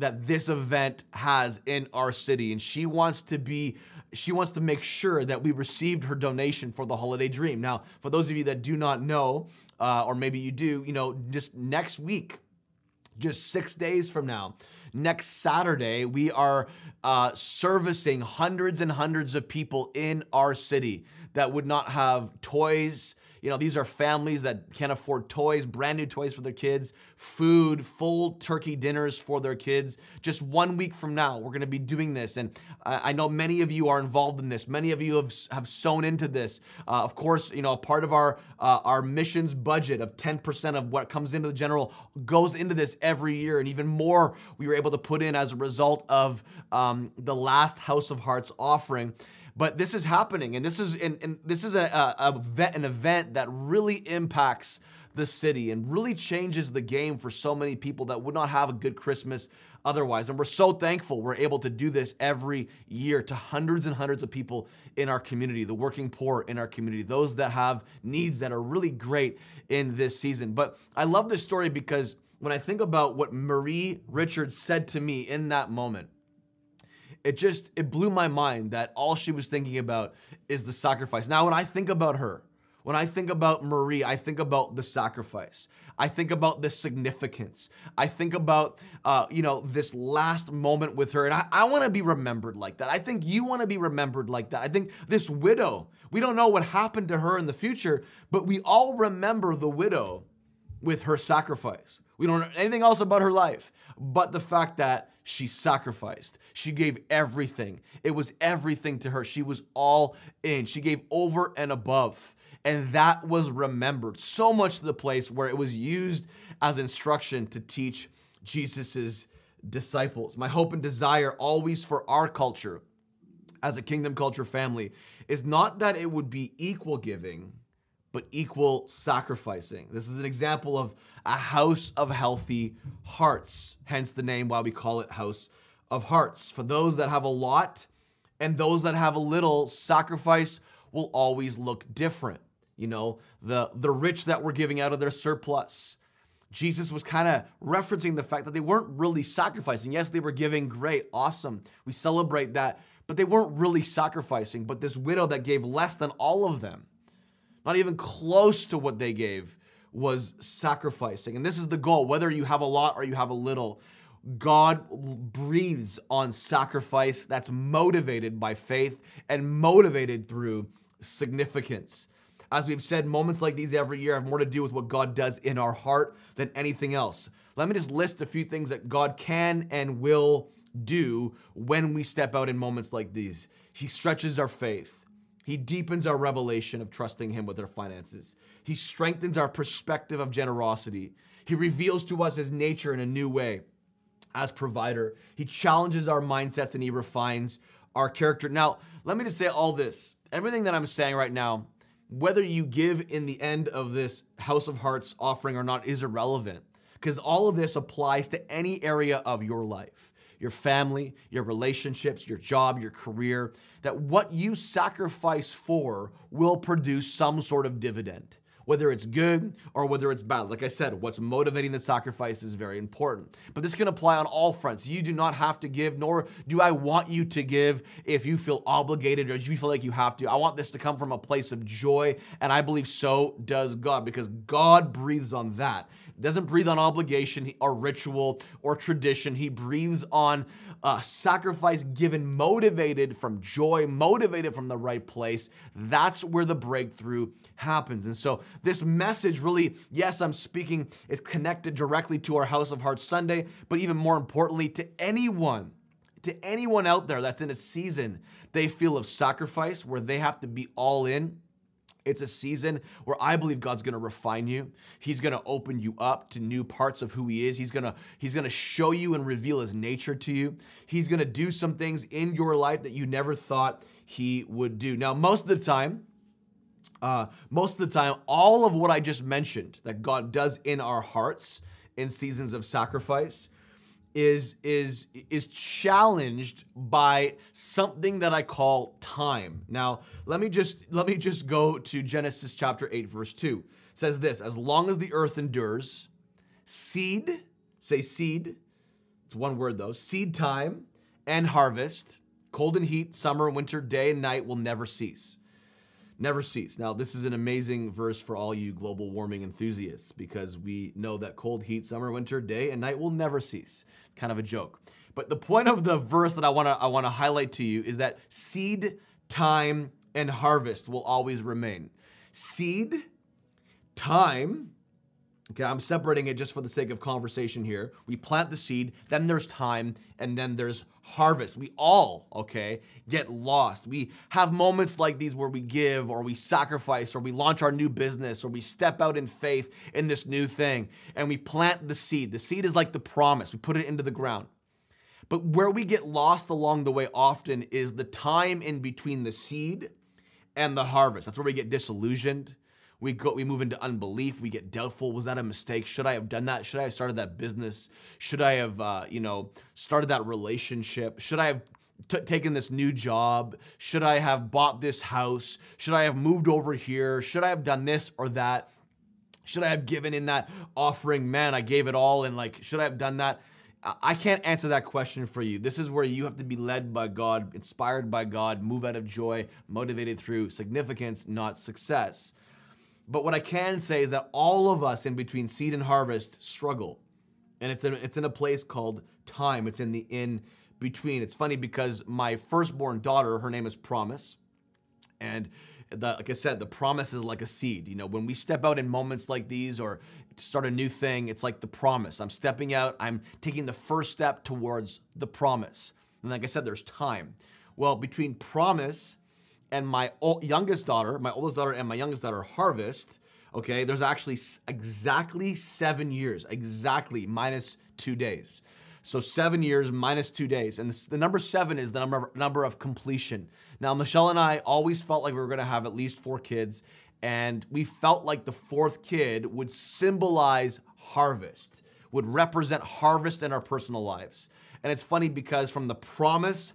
that this event has in our city. And she wants to be she wants to make sure that we received her donation for the holiday dream. Now, for those of you that do not know, uh, or maybe you do, you know, just next week, just six days from now. Next Saturday, we are uh, servicing hundreds and hundreds of people in our city that would not have toys, you know, these are families that can't afford toys, brand new toys for their kids, food, full turkey dinners for their kids. Just one week from now, we're to be doing this. And I know many of you are involved in this. Many of you have, have sewn into this. Uh, of course, you know, part of our, uh, our missions budget of 10% of what comes into the general goes into this every year. And even more we were able to put in as a result of um, the last House of Hearts offering. But this is happening, and this is and, and this is a, a, a an event that really impacts the city and really changes the game for so many people that would not have a good Christmas otherwise. And we're so thankful we're able to do this every year to hundreds and hundreds of people in our community, the working poor in our community, those that have needs that are really great in this season. But I love this story because when I think about what Marie Richards said to me in that moment, it just it blew my mind that all she was thinking about is the sacrifice. Now when I think about her, when I think about Marie, I think about the sacrifice. I think about the significance. I think about, uh, you know, this last moment with her. And I, I want to be remembered like that. I think you want to be remembered like that. I think this widow, we don't know what happened to her in the future, but we all remember the widow with her sacrifice. We don't know anything else about her life but the fact that she sacrificed. She gave everything. It was everything to her. She was all in. She gave over and above. And that was remembered so much to the place where it was used as instruction to teach Jesus's disciples. My hope and desire always for our culture as a kingdom culture family is not that it would be equal giving, but equal sacrificing. This is an example of a house of healthy hearts, hence the name why we call it House of Hearts. For those that have a lot and those that have a little, sacrifice will always look different. You know, the, the rich that were giving out of their surplus. Jesus was kind of referencing the fact that they weren't really sacrificing. Yes, they were giving, great, awesome. We celebrate that, but they weren't really sacrificing. But this widow that gave less than all of them, not even close to what they gave, was sacrificing. And this is the goal, whether you have a lot or you have a little. God breathes on sacrifice that's motivated by faith and motivated through significance. As we've said, moments like these every year have more to do with what God does in our heart than anything else. Let me just list a few things that God can and will do when we step out in moments like these? He stretches our faith. He deepens our revelation of trusting Him with our finances. He strengthens our perspective of generosity. He reveals to us His nature in a new way as provider. He challenges our mindsets and He refines our character. Now, let me just say all this. Everything that I'm saying right now, whether you give in the end of this House of Hearts offering or not, is irrelevant because all of this applies to any area of your life your family, your relationships, your job, your career, that what you sacrifice for will produce some sort of dividend whether it's good or whether it's bad. Like I said, what's motivating the sacrifice is very important. But this can apply on all fronts. You do not have to give, nor do I want you to give if you feel obligated or if you feel like you have to. I want this to come from a place of joy, and I believe so does God because God breathes on that doesn't breathe on obligation or ritual or tradition. He breathes on uh, sacrifice given motivated from joy, motivated from the right place. That's where the breakthrough happens. And so, this message really, yes, I'm speaking, it's connected directly to our House of Hearts Sunday, but even more importantly, to anyone to anyone out there that's in a season they feel of sacrifice where they have to be all in it's a season where I believe God's going to refine you. He's going to open you up to new parts of who he is. He's going to he's going to show you and reveal his nature to you. He's going to do some things in your life that you never thought he would do. Now, most of the time, uh, most of the time, all of what I just mentioned that God does in our hearts in seasons of sacrifice is is is challenged by something that I call time. Now, let me just let me just go to Genesis chapter 8 verse 2. It says this, as long as the earth endures, seed, say seed. It's one word though. Seed time and harvest, cold and heat, summer, and winter, day and night will never cease never cease. Now, this is an amazing verse for all you global warming enthusiasts because we know that cold, heat, summer, winter, day, and night will never cease. Kind of a joke. But the point of the verse that I want to I want to highlight to you is that seed time and harvest will always remain. Seed time Okay, I'm separating it just for the sake of conversation here. We plant the seed, then there's time, and then there's harvest. We all, okay, get lost. We have moments like these where we give or we sacrifice or we launch our new business or we step out in faith in this new thing and we plant the seed. The seed is like the promise, we put it into the ground. But where we get lost along the way often is the time in between the seed and the harvest. That's where we get disillusioned we go we move into unbelief. We get doubtful. Was that a mistake? Should i have done that? Should i have started that business? Should i have uh, you know started that relationship? Should i have t- taken this new job? Should i have bought this house? Should i have moved over here? Should i have done this or that? Should i have given in that offering? Man i gave it all and like should i have done that? I can't answer that question for you. This is where you have to be led by God, inspired by God, move out of joy, motivated through significance, not success. But what I can say is that all of us in between seed and harvest struggle. And it's in, it's in a place called time. It's in the in between. It's funny because my firstborn daughter, her name is Promise. And the, like I said, the promise is like a seed. You know, when we step out in moments like these or start a new thing, it's like the promise. I'm stepping out, I'm taking the first step towards the promise. And like I said, there's time. Well, between promise and my youngest daughter, my oldest daughter, and my youngest daughter, Harvest, okay, there's actually exactly seven years, exactly minus two days. So seven years minus two days. And the number seven is the number, number of completion. Now, Michelle and I always felt like we were to have at least four kids. And we felt like the fourth kid would symbolize harvest, would represent harvest in our personal lives. And it's funny because from the promise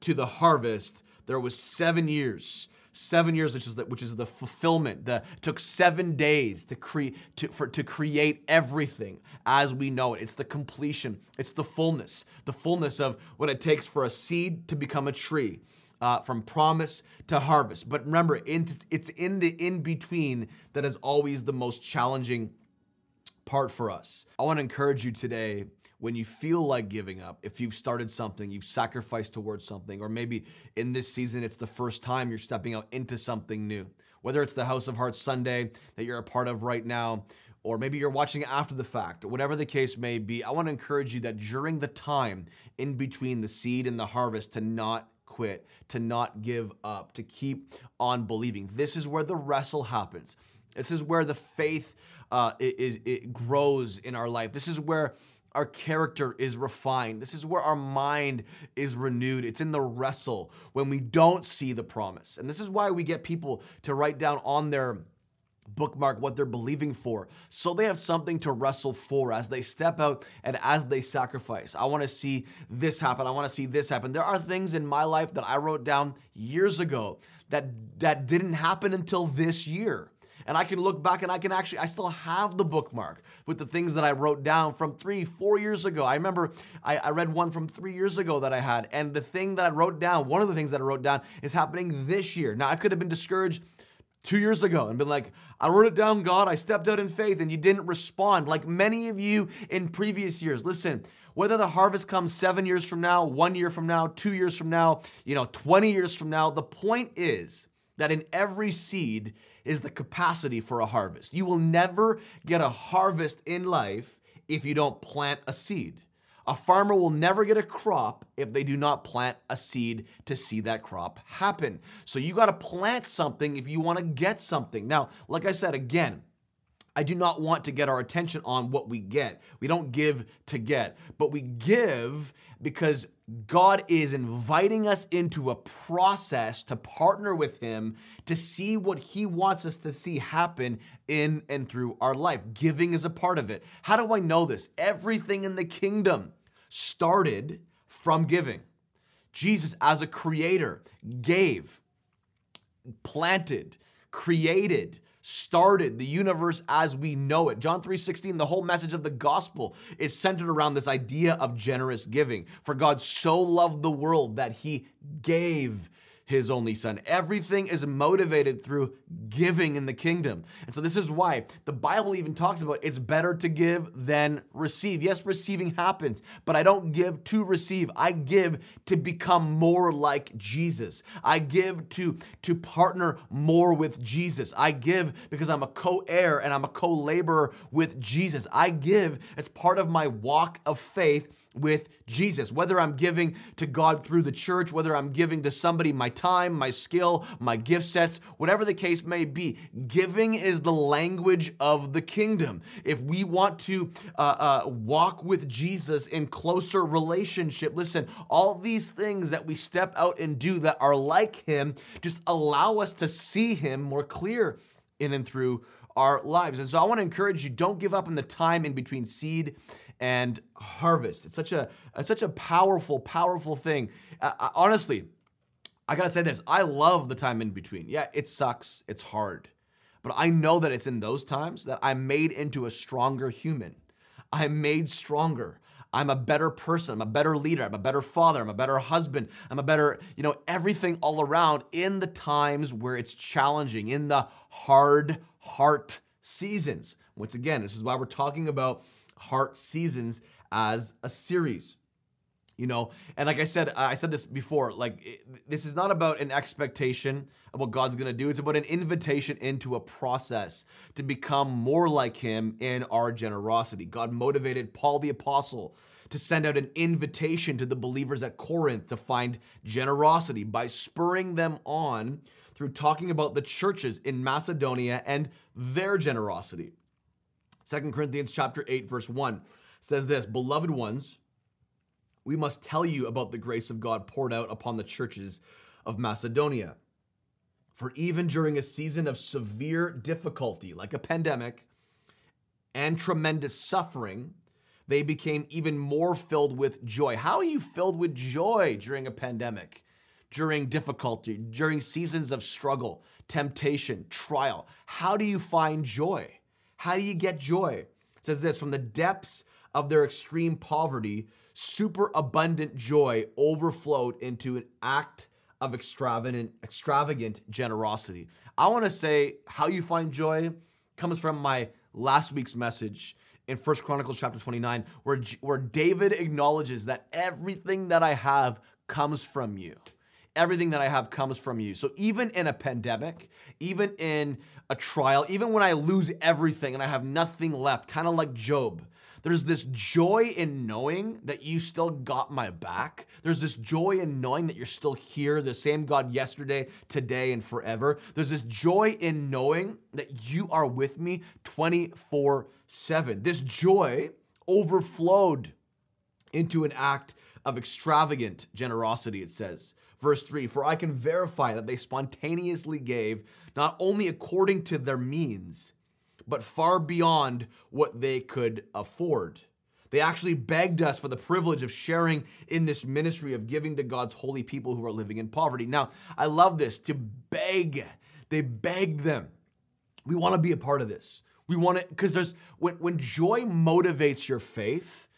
to the harvest, there was seven years seven years which is the, which is the fulfillment the took seven days to create to, for, to create everything as we know it. It's the completion. It's the fullness. The fullness of what it takes for a seed to become a tree uh, from promise to harvest. But remember in, it's in the in between that is always the most challenging part for us. I want to encourage you today when you feel like giving up, if you've started something, you've sacrificed towards something, or maybe in this season it's the first time you're stepping out into something new, whether it's the House of Hearts Sunday that you're a part of right now, or maybe you're watching after the fact, whatever the case may be, I want to encourage you that during the time in between the seed and the harvest to not quit, to not give up, to keep on believing. This is where the wrestle happens. This is where the faith uh, is, it grows in our life. This is where our character is refined. This is where our mind is renewed. It's in the wrestle when we don't see the promise. And this is why we get people to write down on their bookmark what they're believing for so they have something to wrestle for as they step out and as they sacrifice. I want to see this happen. I want to see this happen. There are things in my life that I wrote down years ago that that didn't happen until this year and I can look back and I can actually, I still have the bookmark with the things that I wrote down from three, four years ago. I remember I, I read one from three years ago that I had, and the thing that I wrote down, one of the things that I wrote down is happening this year. Now, I could have been discouraged two years ago and been like, I wrote it down, God, I stepped out in faith, and you didn't respond, like many of you in previous years. Listen, whether the harvest comes seven years from now, one year from now, two years from now, you know, 20 years from now, the point is that in every seed is the capacity for a harvest. You will never get a harvest in life if you don't plant a seed. A farmer will never get a crop if they do not plant a seed to see that crop happen. So you got to plant something if you want to get something. Now, like I said again, I do not want to get our attention on what we get. We don't give to get, but we give because God is inviting us into a process to partner with Him to see what He wants us to see happen in and through our life. Giving is a part of it. How do I know this? Everything in the kingdom started from giving. Jesus, as a creator, gave, planted, created, started the universe as we know it. John 3:16, the whole message of the gospel is centered around this idea of generous giving. For God so loved the world that he gave his only son. Everything is motivated through giving in the kingdom. And so this is why the Bible even talks about it's better to give than receive. Yes, receiving happens, but I don't give to receive. I give to become more like Jesus. I give to to partner more with Jesus. I give because I'm a co-heir and I'm a co-laborer with Jesus. I give as part of my walk of faith with Jesus. Whether I'm giving to God through the church, whether I'm giving to somebody my time, my skill, my gift sets, whatever the case may be, giving is the language of the kingdom. If we want to uh, uh, walk with Jesus in closer relationship, listen, all these things that we step out and do that are like Him just allow us to see Him more clear in and through our lives. And so I want to encourage you don't give up in the time in between seed and harvest. It's such a it's such a powerful, powerful thing. Uh, honestly, I gotta say this: I love the time in between. Yeah, it sucks, it's hard, but I know that it's in those times that I'm made into a stronger human. I'm made stronger. I'm a better person. I'm a better leader. I'm a better father. I'm a better husband. I'm a better, you know, everything all around in the times where it's challenging, in the hard heart seasons. Once again, this is why we're talking about heart seasons as a series you know? And like i said uh, i said this before like this is not about an expectation of what god's to do. It's about an invitation into a process to become more like him in our generosity. God motivated paul the apostle to send out an invitation to the believers at corinth to find generosity by spurring them on through talking about the churches in macedonia and their generosity Second Corinthians chapter 8 verse 1 says this, "Beloved ones, we must tell you about the grace of God poured out upon the churches of Macedonia. For even during a season of severe difficulty, like a pandemic, and tremendous suffering, they became even more filled with joy. How are you filled with joy during a pandemic, during difficulty, during seasons of struggle, temptation, trial? How do you find joy? How do you get joy? It says this from the depths of their extreme poverty, super abundant joy overflowed into an act of extravagant, extravagant generosity. I want to say how you find joy comes from my last week's message in First Chronicles chapter 29, where, where David acknowledges that everything that I have comes from you. Everything that I have comes from you. So even in a pandemic, even in a trial, even when I lose everything and I have nothing left, kind of like Job, there's this joy in knowing that you still got my back. There's this joy in knowing that you're still here, the same God yesterday, today, and forever. There's this joy in knowing that you are with me 24 7. This joy overflowed into an act of extravagant generosity, it says. Verse 3 For I can verify that they spontaneously gave, not only according to their means, but far beyond what they could afford. They actually begged us for the privilege of sharing in this ministry of giving to God's holy people who are living in poverty. Now, I love this to beg. They begged them. We want to be a part of this. We want to, because there's, when, when joy motivates your faith,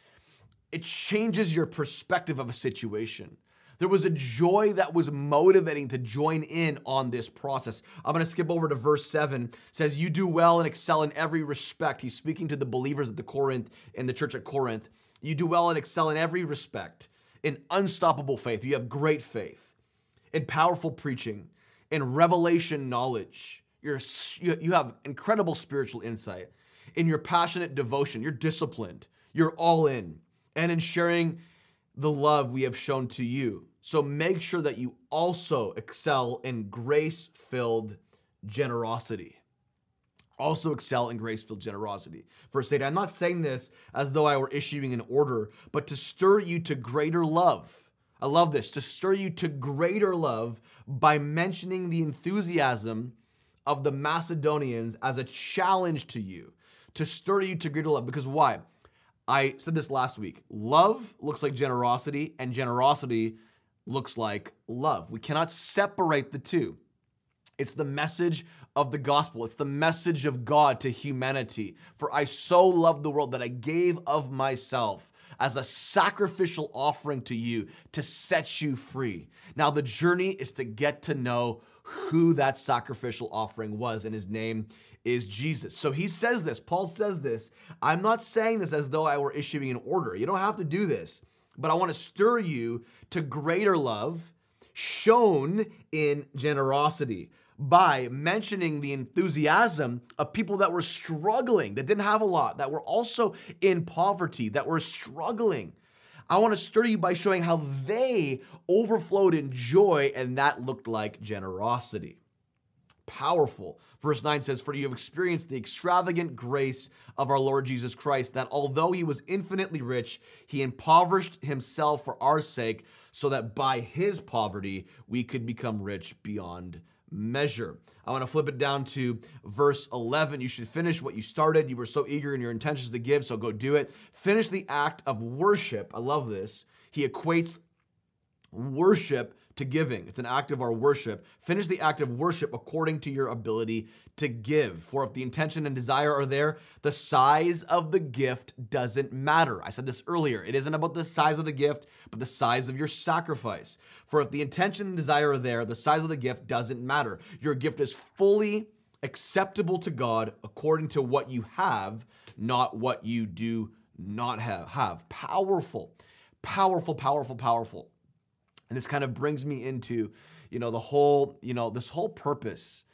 it changes your perspective of a situation. There was a joy that was motivating to join in on this process. I'm going to skip over to verse 7. It says, "You do well and excel in every respect." He's speaking to the believers at the Corinth in the church at Corinth. You do well and excel in every respect. In unstoppable faith, you have great faith. In powerful preaching, in revelation knowledge, you're, you have incredible spiritual insight. In your passionate devotion, you're disciplined, you're all in, and in sharing the love we have shown to you. So make sure that you also excel in grace filled generosity. Also excel in grace filled generosity. Verse 8 I'm not saying this as though I were issuing an order, but to stir you to greater love. I love this to stir you to greater love by mentioning the enthusiasm of the Macedonians as a challenge to you, to stir you to greater love. Because why? I said this last week. Love looks like generosity, and generosity looks like love. We cannot separate the two. It's the message of the gospel. It's the message of God to humanity. For I so loved the world that I gave of myself as a sacrificial offering to you to set you free. Now, the journey is to get to know who that sacrificial offering was, and his name is Jesus. So he says this, Paul says this. I'm not saying this as though I were issuing an order. You don't have to do this but I want to stir you to greater love shown in generosity by mentioning the enthusiasm of people that were struggling, that didn't have a lot, that were also in poverty, that were struggling. I want to stir you by showing how they overflowed in joy, and that looked like generosity powerful. Verse 9 says, For you have experienced the extravagant grace of our Lord Jesus Christ, that although he was infinitely rich, he impoverished himself for our sake, so that by his poverty we could become rich beyond measure. I want to flip it down to verse 11. You should finish what you started. You were so eager in your intentions to give, so go do it. Finish the act of worship. I love this. He equates worship to giving. It's an act of our worship. Finish the act of worship according to your ability to give. For if the intention and desire are there, the size of the gift doesn't matter. I said this earlier. It isn't about the size of the gift, but the size of your sacrifice. For if the intention and desire are there, the size of the gift doesn't matter. Your gift is fully acceptable to God according to what you have, not what you do not have. Have powerful, powerful, powerful, powerful. And this kind of brings me into, you know, the whole, you know, this whole purpose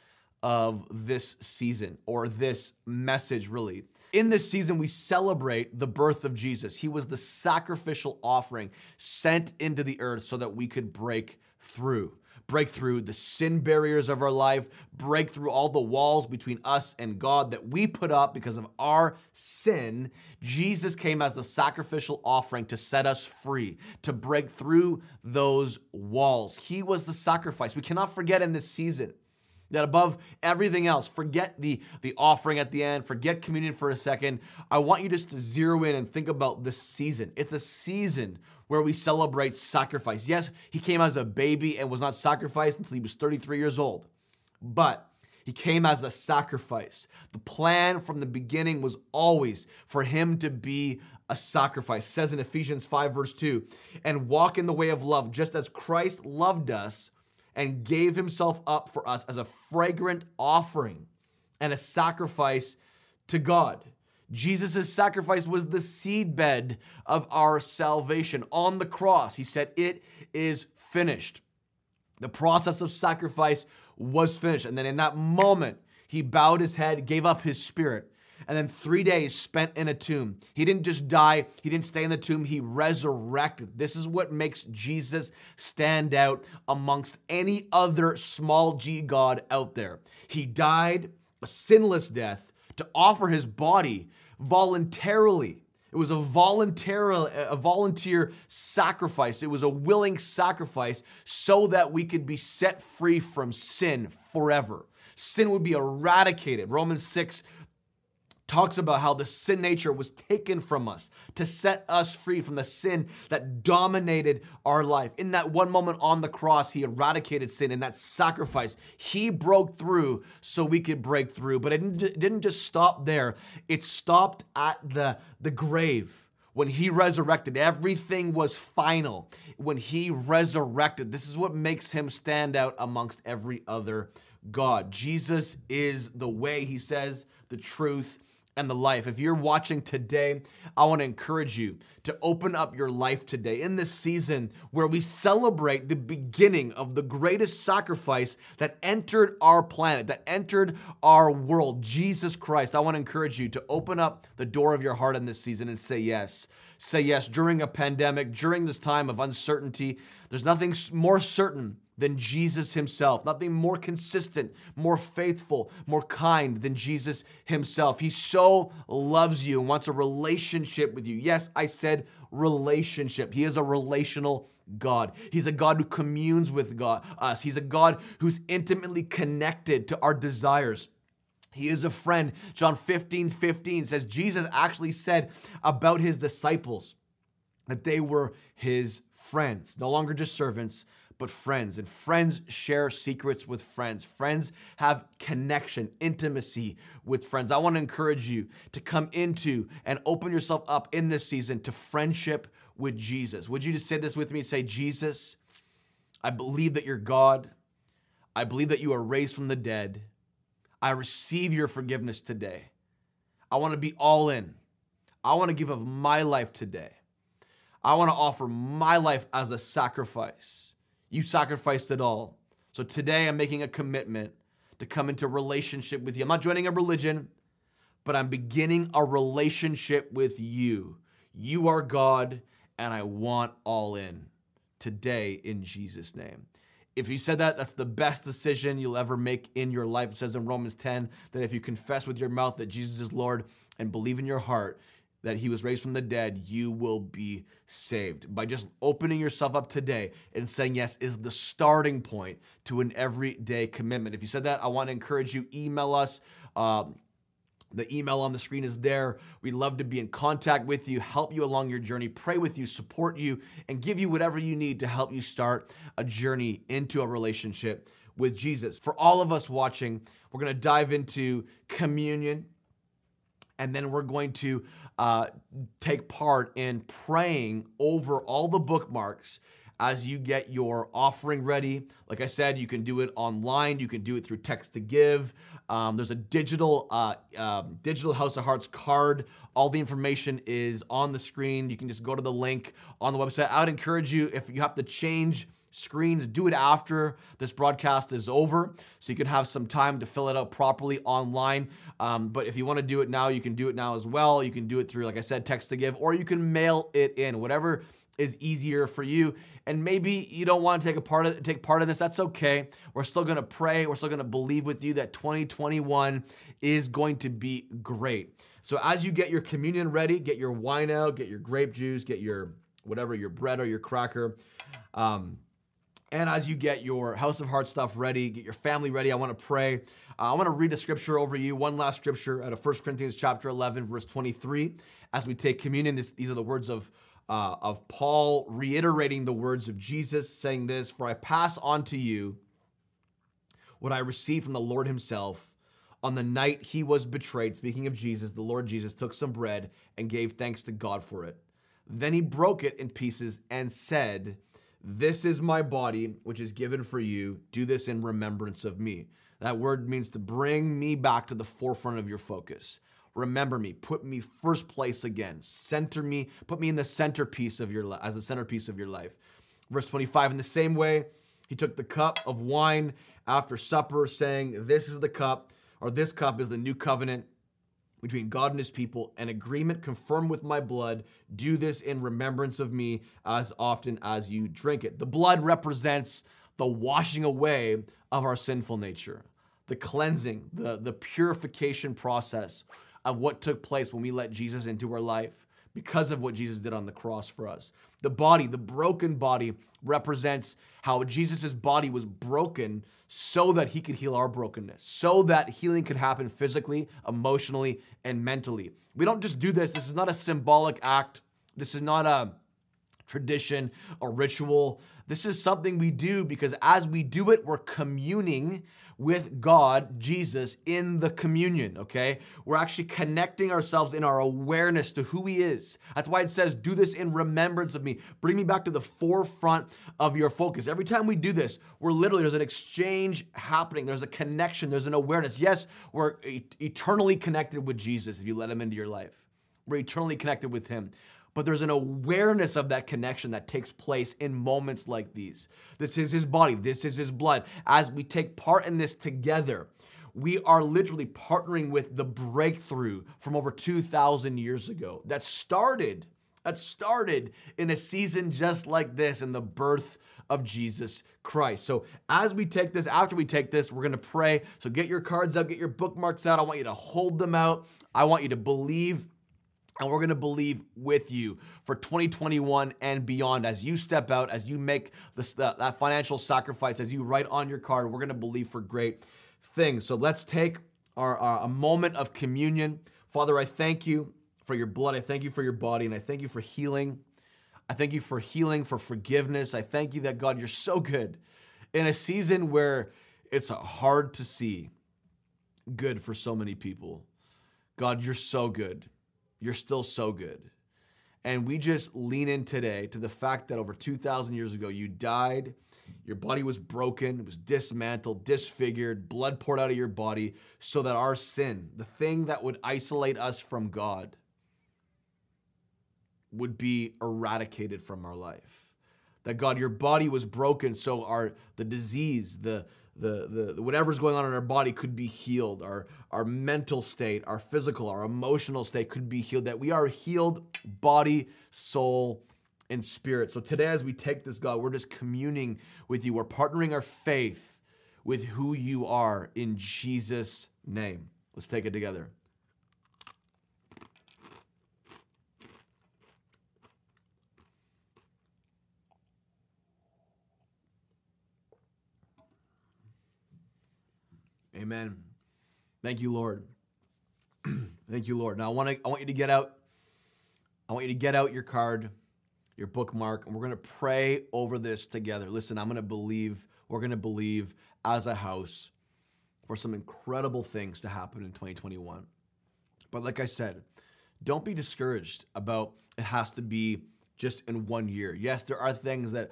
of this season or this message really. In this season, we celebrate the birth of Jesus. He was the sacrificial offering sent into the earth so that we could break through break through the sin barriers of our life, break through all the walls between us and God that we put up because of our sin. Jesus came as the sacrificial offering to set us free, to break through those walls. He was the sacrifice. We cannot forget in this season that above everything else, forget the, the offering at the end, forget communion for a second. I want you just to zero in and think about this season. It's a season where we celebrate sacrifice. Yes, he came as a baby and was not sacrificed until he was 33 years old, but he came as a sacrifice. The plan from the beginning was always for him to be a sacrifice. It says in Ephesians 5, verse 2, and walk in the way of love, just as Christ loved us and gave himself up for us as a fragrant offering and a sacrifice to God. Jesus' sacrifice was the seedbed of our salvation. On the cross, he said, It is finished. The process of sacrifice was finished. And then in that moment, he bowed his head, gave up his spirit, and then three days spent in a tomb. He didn't just die, he didn't stay in the tomb, he resurrected. This is what makes Jesus stand out amongst any other small g God out there. He died a sinless death to offer his body voluntarily. It was a voluntary, a volunteer sacrifice. It was a willing sacrifice so that we could be set free from sin forever. Sin would be eradicated. Romans 6 talks about how the sin nature was taken from us to set us free from the sin that dominated our life. In that one moment on the cross, he eradicated sin in that sacrifice. He broke through so we could break through. But it didn't just stop there, it stopped at the, the grave. When he resurrected, everything was final. When he resurrected, this is what makes him stand out amongst every other God. Jesus is the way, he says, the truth, and the life. If you're watching today, I want to encourage you to open up your life today in this season where we celebrate the beginning of the greatest sacrifice that entered our planet, that entered our world, Jesus Christ. I want to encourage you to open up the door of your heart in this season and say yes. Say yes during a pandemic, during this time of uncertainty. There's nothing more certain than Jesus himself. Nothing more consistent, more faithful, more kind than Jesus himself. He so loves you and wants a relationship with you. Yes, I said relationship. He is a relational God. He's a God who communes with God, us. He's a God who's intimately connected to our desires. He is a friend. John 15, 15 says Jesus actually said about his disciples that they were his friends, no longer just servants, but friends. And friends share secrets with friends. Friends have connection, intimacy with friends. I want to encourage you to come into and open yourself up in this season to friendship with Jesus. Would you just say this with me? Say, Jesus, I believe that you're God. I believe that you are raised from the dead. I receive your forgiveness today. I want to be all in. I want to give of my life today. I want to offer my life as a sacrifice. You sacrificed it all. So today I'm making a commitment to come into relationship with you. I'm not joining a religion, but I'm beginning a relationship with you. You are God, and I want all in today in Jesus' name. If you said that, that's the best decision you'll ever make in your life. It says in Romans 10 that if you confess with your mouth that Jesus is Lord and believe in your heart that he was raised from the dead, you will be saved. By just opening yourself up today and saying yes is the starting point to an everyday commitment. If you said that, I want to encourage you, email us. Um, the email on the screen is there. We'd love to be in contact with you, help you along your journey, pray with you, support you, and give you whatever you need to help you start a journey into a relationship with Jesus. For all of us watching, we're going to dive into communion and then we're going to uh, take part in praying over all the bookmarks as you get your offering ready. Like I said, you can do it online. You can do it through text to give. Um, there's a digital uh, uh, digital House of Hearts card. All the information is on the screen. You can just go to the link on the website. I would encourage you if you have to change screens. Do it after this broadcast is over so you can have some time to fill it out properly online. Um, but if you want to do it now, you can do it now as well. You can do it through, like I said, text to give, or you can mail it in, whatever is easier for you. And maybe you don't want to take a part of take part in this. That's okay. We're still going to pray. We're still going to believe with you that 2021 is going to be great. So as you get your communion ready, get your wine out, get your grape juice, get your whatever your bread or your cracker. Um, and as you get your House of Heart stuff ready, get your family ready, I want to pray. Uh, I want to read a scripture over you, one last scripture out of 1 Corinthians chapter 11, verse 23. As we take communion, this, these are the words of, uh, of Paul reiterating the words of Jesus, saying this, For I pass on to you what I received from the Lord himself. On the night he was betrayed, speaking of Jesus, the Lord Jesus took some bread and gave thanks to God for it. Then he broke it in pieces and said, this is my body, which is given for you. Do this in remembrance of me. That word means to bring me back to the forefront of your focus. Remember me, put me first place again, center me, put me in the centerpiece of your life, as the centerpiece of your life. Verse 25, in the same way, He took the cup of wine after supper, saying, This is the cup, or this cup is the new covenant between God and his people, an agreement confirmed with my blood. Do this in remembrance of me as often as you drink it. The blood represents the washing away of our sinful nature, the cleansing, the, the purification process of what took place when we let Jesus into our life because of what Jesus did on the cross for us. The body, the broken body, represents how Jesus' body was broken so that he could heal our brokenness, so that healing could happen physically, emotionally, and mentally. We don't just do this. This is not a symbolic act. This is not a tradition, a ritual. This is something we do because as we do it, we're communing with God, Jesus, in the communion, okay? We're actually connecting ourselves in our awareness to who He is. That's why it says, Do this in remembrance of me. Bring me back to the forefront of your focus. Every time we do this, we're literally, there's an exchange happening, there's a connection, there's an awareness. Yes, we're eternally connected with Jesus if you let Him into your life. We're eternally connected with Him but there's an awareness of that connection that takes place in moments like these. This is his body, this is his blood. As we take part in this together, we are literally partnering with the breakthrough from over 2,000 years ago that started, that started in a season just like this in the birth of Jesus Christ. So as we take this, after we take this, we're gonna pray. So get your cards out, get your bookmarks out. I want you to hold them out. I want you to believe and we're to believe with you for 2021 and beyond as you step out, as you make that, that financial sacrifice, as you write on your card. We're to believe for great things. So let's take our, our, a moment of communion. Father, I thank you for your blood. I thank you for your body, and I thank you for healing. I thank you for healing, for forgiveness. I thank you that God, you're so good in a season where it's hard to see good for so many people. God, you're so good. You're still so good. And we just lean in today to the fact that over 2,000 years ago, you died, your body was broken, it was dismantled, disfigured, blood poured out of your body, so that our sin, the thing that would isolate us from God, would be eradicated from our life. That God, your body was broken, so our the disease, the the, the whatever's going on in our body could be healed. Our our mental state our physical our emotional state could be healed that we are healed body soul and spirit. So today as we take this god we're just communing with you. We're partnering our faith with who you are in jesus name. Let's take it together Amen. Thank you, Lord. Thank you, Lord. Now I want to I want you to get out I want you to get out your card, your bookmark, and we're going to pray over this together. Listen, I'm going to believe, we're going to believe as a house for some incredible things to happen in 2021. But like I said, don't be discouraged about it has to be just in one year. Yes, there are things that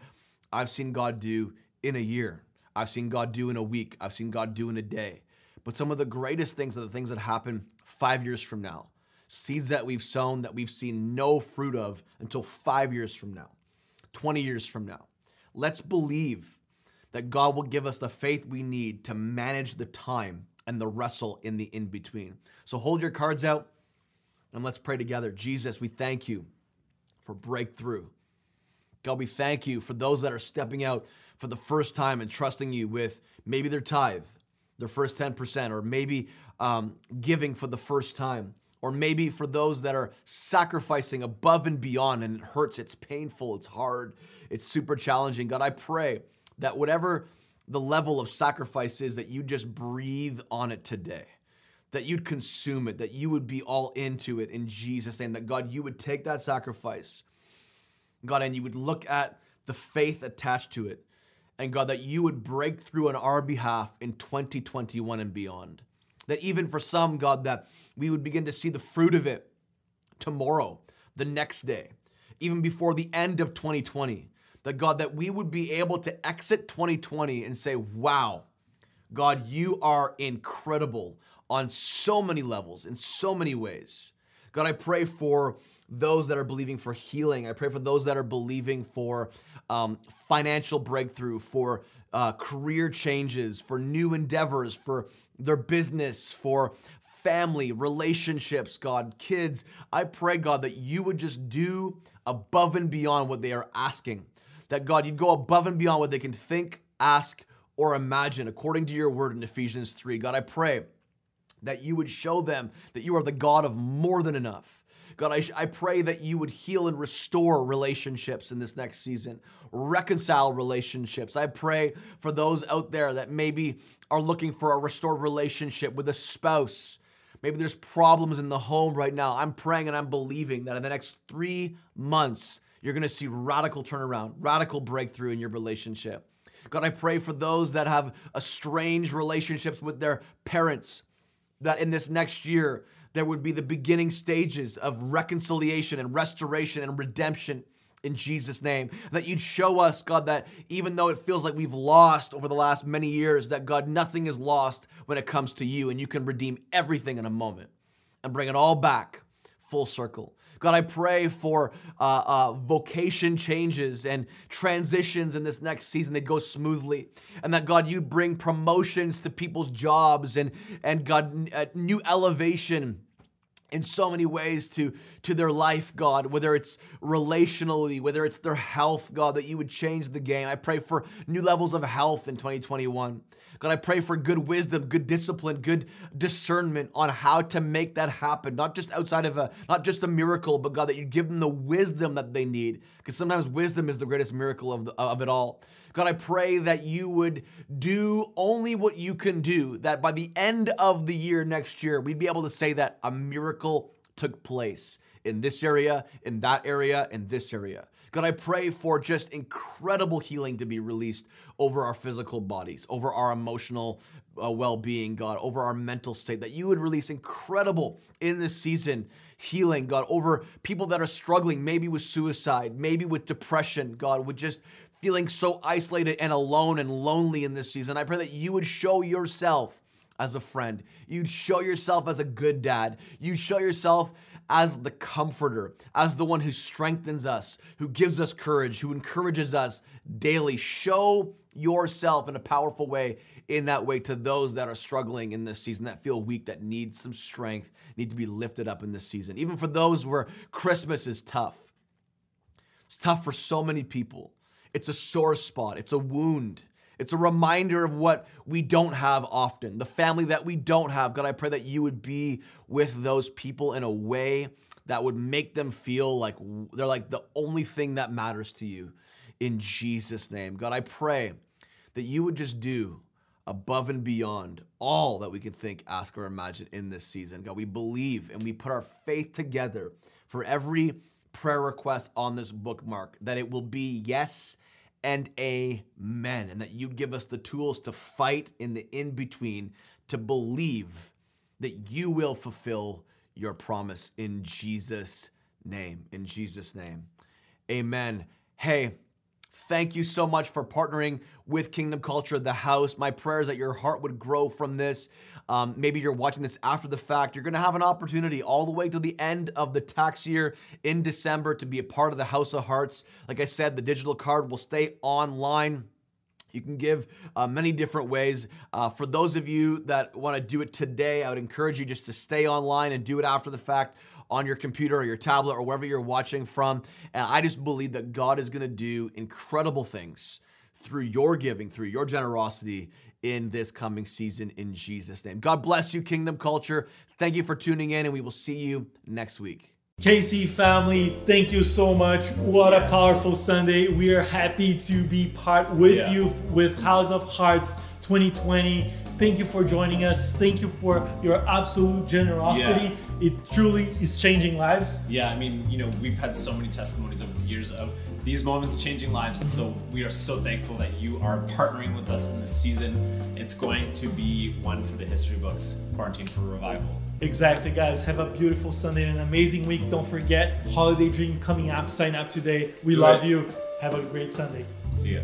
I've seen God do in a year. I've seen God do in a week. I've seen God do in a day. But some of the greatest things are the things that happen five years from now. Seeds that we've sown that we've seen no fruit of until five years from now, 20 years from now. Let's believe that God will give us the faith we need to manage the time and the wrestle in the in between. So hold your cards out and let's pray together. Jesus, we thank you for breakthrough. God, we thank you for those that are stepping out for the first time and trusting you with maybe their tithe, their first 10%, or maybe um, giving for the first time, or maybe for those that are sacrificing above and beyond and it hurts, it's painful, it's hard, it's super challenging. God, I pray that whatever the level of sacrifice is, that you just breathe on it today that you'd consume it, that you would be all into it in Jesus' name, that God, you would take that sacrifice God, and you would look at the faith attached to it. And God, that you would break through on our behalf in 2021 and beyond. That even for some, God, that we would begin to see the fruit of it tomorrow, the next day, even before the end of 2020. That God, that we would be able to exit 2020 and say, wow, God, you are incredible on so many levels, in so many ways. God, I pray for those that are believing for healing. I pray for those that are believing for um, financial breakthrough, for uh, career changes, for new endeavors, for their business, for family, relationships, God, kids. I pray, God, that you would just do above and beyond what they are asking. That, God, you'd go above and beyond what they can think, ask, or imagine, according to your word in Ephesians 3. God, I pray that you would show them that you are the God of more than enough. God, I, I pray that you would heal and restore relationships in this next season, reconcile relationships. I pray for those out there that maybe are looking for a restored relationship with a spouse. Maybe there's problems in the home right now. I'm praying and I'm believing that in the next three months, you're gonna see radical turnaround, radical breakthrough in your relationship. God, I pray for those that have estranged relationships with their parents, that in this next year, there would be the beginning stages of reconciliation and restoration and redemption in Jesus' name. That you'd show us, God, that even though it feels like we've lost over the last many years, that God, nothing is lost when it comes to you, and you can redeem everything in a moment and bring it all back full circle. God, I pray for uh, uh, vocation changes and transitions in this next season that go smoothly. And that, God, you bring promotions to people's jobs and, and God, uh, new elevation in so many ways to, to their life, God, whether it's relationally, whether it's their health, God, that you would change the game. I pray for new levels of health in 2021. God, I pray for good wisdom, good discipline, good discernment on how to make that happen. Not just outside of a, not just a miracle, but God, that you give them the wisdom that they need. Because sometimes wisdom is the greatest miracle of, the, of it all. God, I pray that you would do only what you can do, that by the end of the year next year, we'd be able to say that a miracle took place in this area, in that area, in this area. God, I pray for just incredible healing to be released over our physical bodies, over our emotional uh, well being, God, over our mental state, that you would release incredible in this season healing, God, over people that are struggling, maybe with suicide, maybe with depression, God, would just feeling so isolated and alone and lonely in this season. I pray that you would show yourself as a friend. You'd show yourself as a good dad. You'd show yourself as the comforter, as the one who strengthens us, who gives us courage, who encourages us daily. Show yourself in a powerful way in that way to those that are struggling in this season, that feel weak, that need some strength, need to be lifted up in this season. Even for those where Christmas is tough. It's tough for so many people. It's a sore spot, it's a wound. It's a reminder of what we don't have often, the family that we don't have. God, I pray that you would be with those people in a way that would make them feel like they're like the only thing that matters to you in Jesus' name. God, I pray that you would just do above and beyond all that we can think, ask, or imagine in this season. God, we believe and we put our faith together for every prayer request on this bookmark that it will be yes and amen. And that you'd give us the tools to fight in the in between, to believe that you will fulfill your promise in Jesus' name. In Jesus' name. Amen. Hey, Thank you so much for partnering with Kingdom Culture, the house. My prayer is that your heart would grow from this. Um, maybe you're watching this after the fact. You're going to have an opportunity all the way to the end of the tax year in December to be a part of the House of Hearts. Like I said, the digital card will stay online. You can give uh, many different ways. Uh, for those of you that want to do it today, I would encourage you just to stay online and do it after the fact on your computer or your tablet or wherever you're watching from. And I just believe that God is going to do incredible things through your giving, through your generosity in this coming season in Jesus' name. God bless you, Kingdom Culture. Thank you for tuning in, and we will see you next week. KC family, thank you so much. What yes. a powerful Sunday. We are happy to be part with yeah. you with House of Hearts 2020. Thank you for joining us. Thank you for your absolute generosity. Yeah. It truly is changing lives. Yeah, I mean, you know, we've had so many testimonies over the years of these moments changing lives. And so we are so thankful that you are partnering with us in this season. It's going to be one for the history books, Quarantine for Revival. Exactly, guys. Have a beautiful Sunday and an amazing week. Don't forget, Holiday Dream coming up. Sign up today. We Do love it. you. Have a great Sunday. See ya.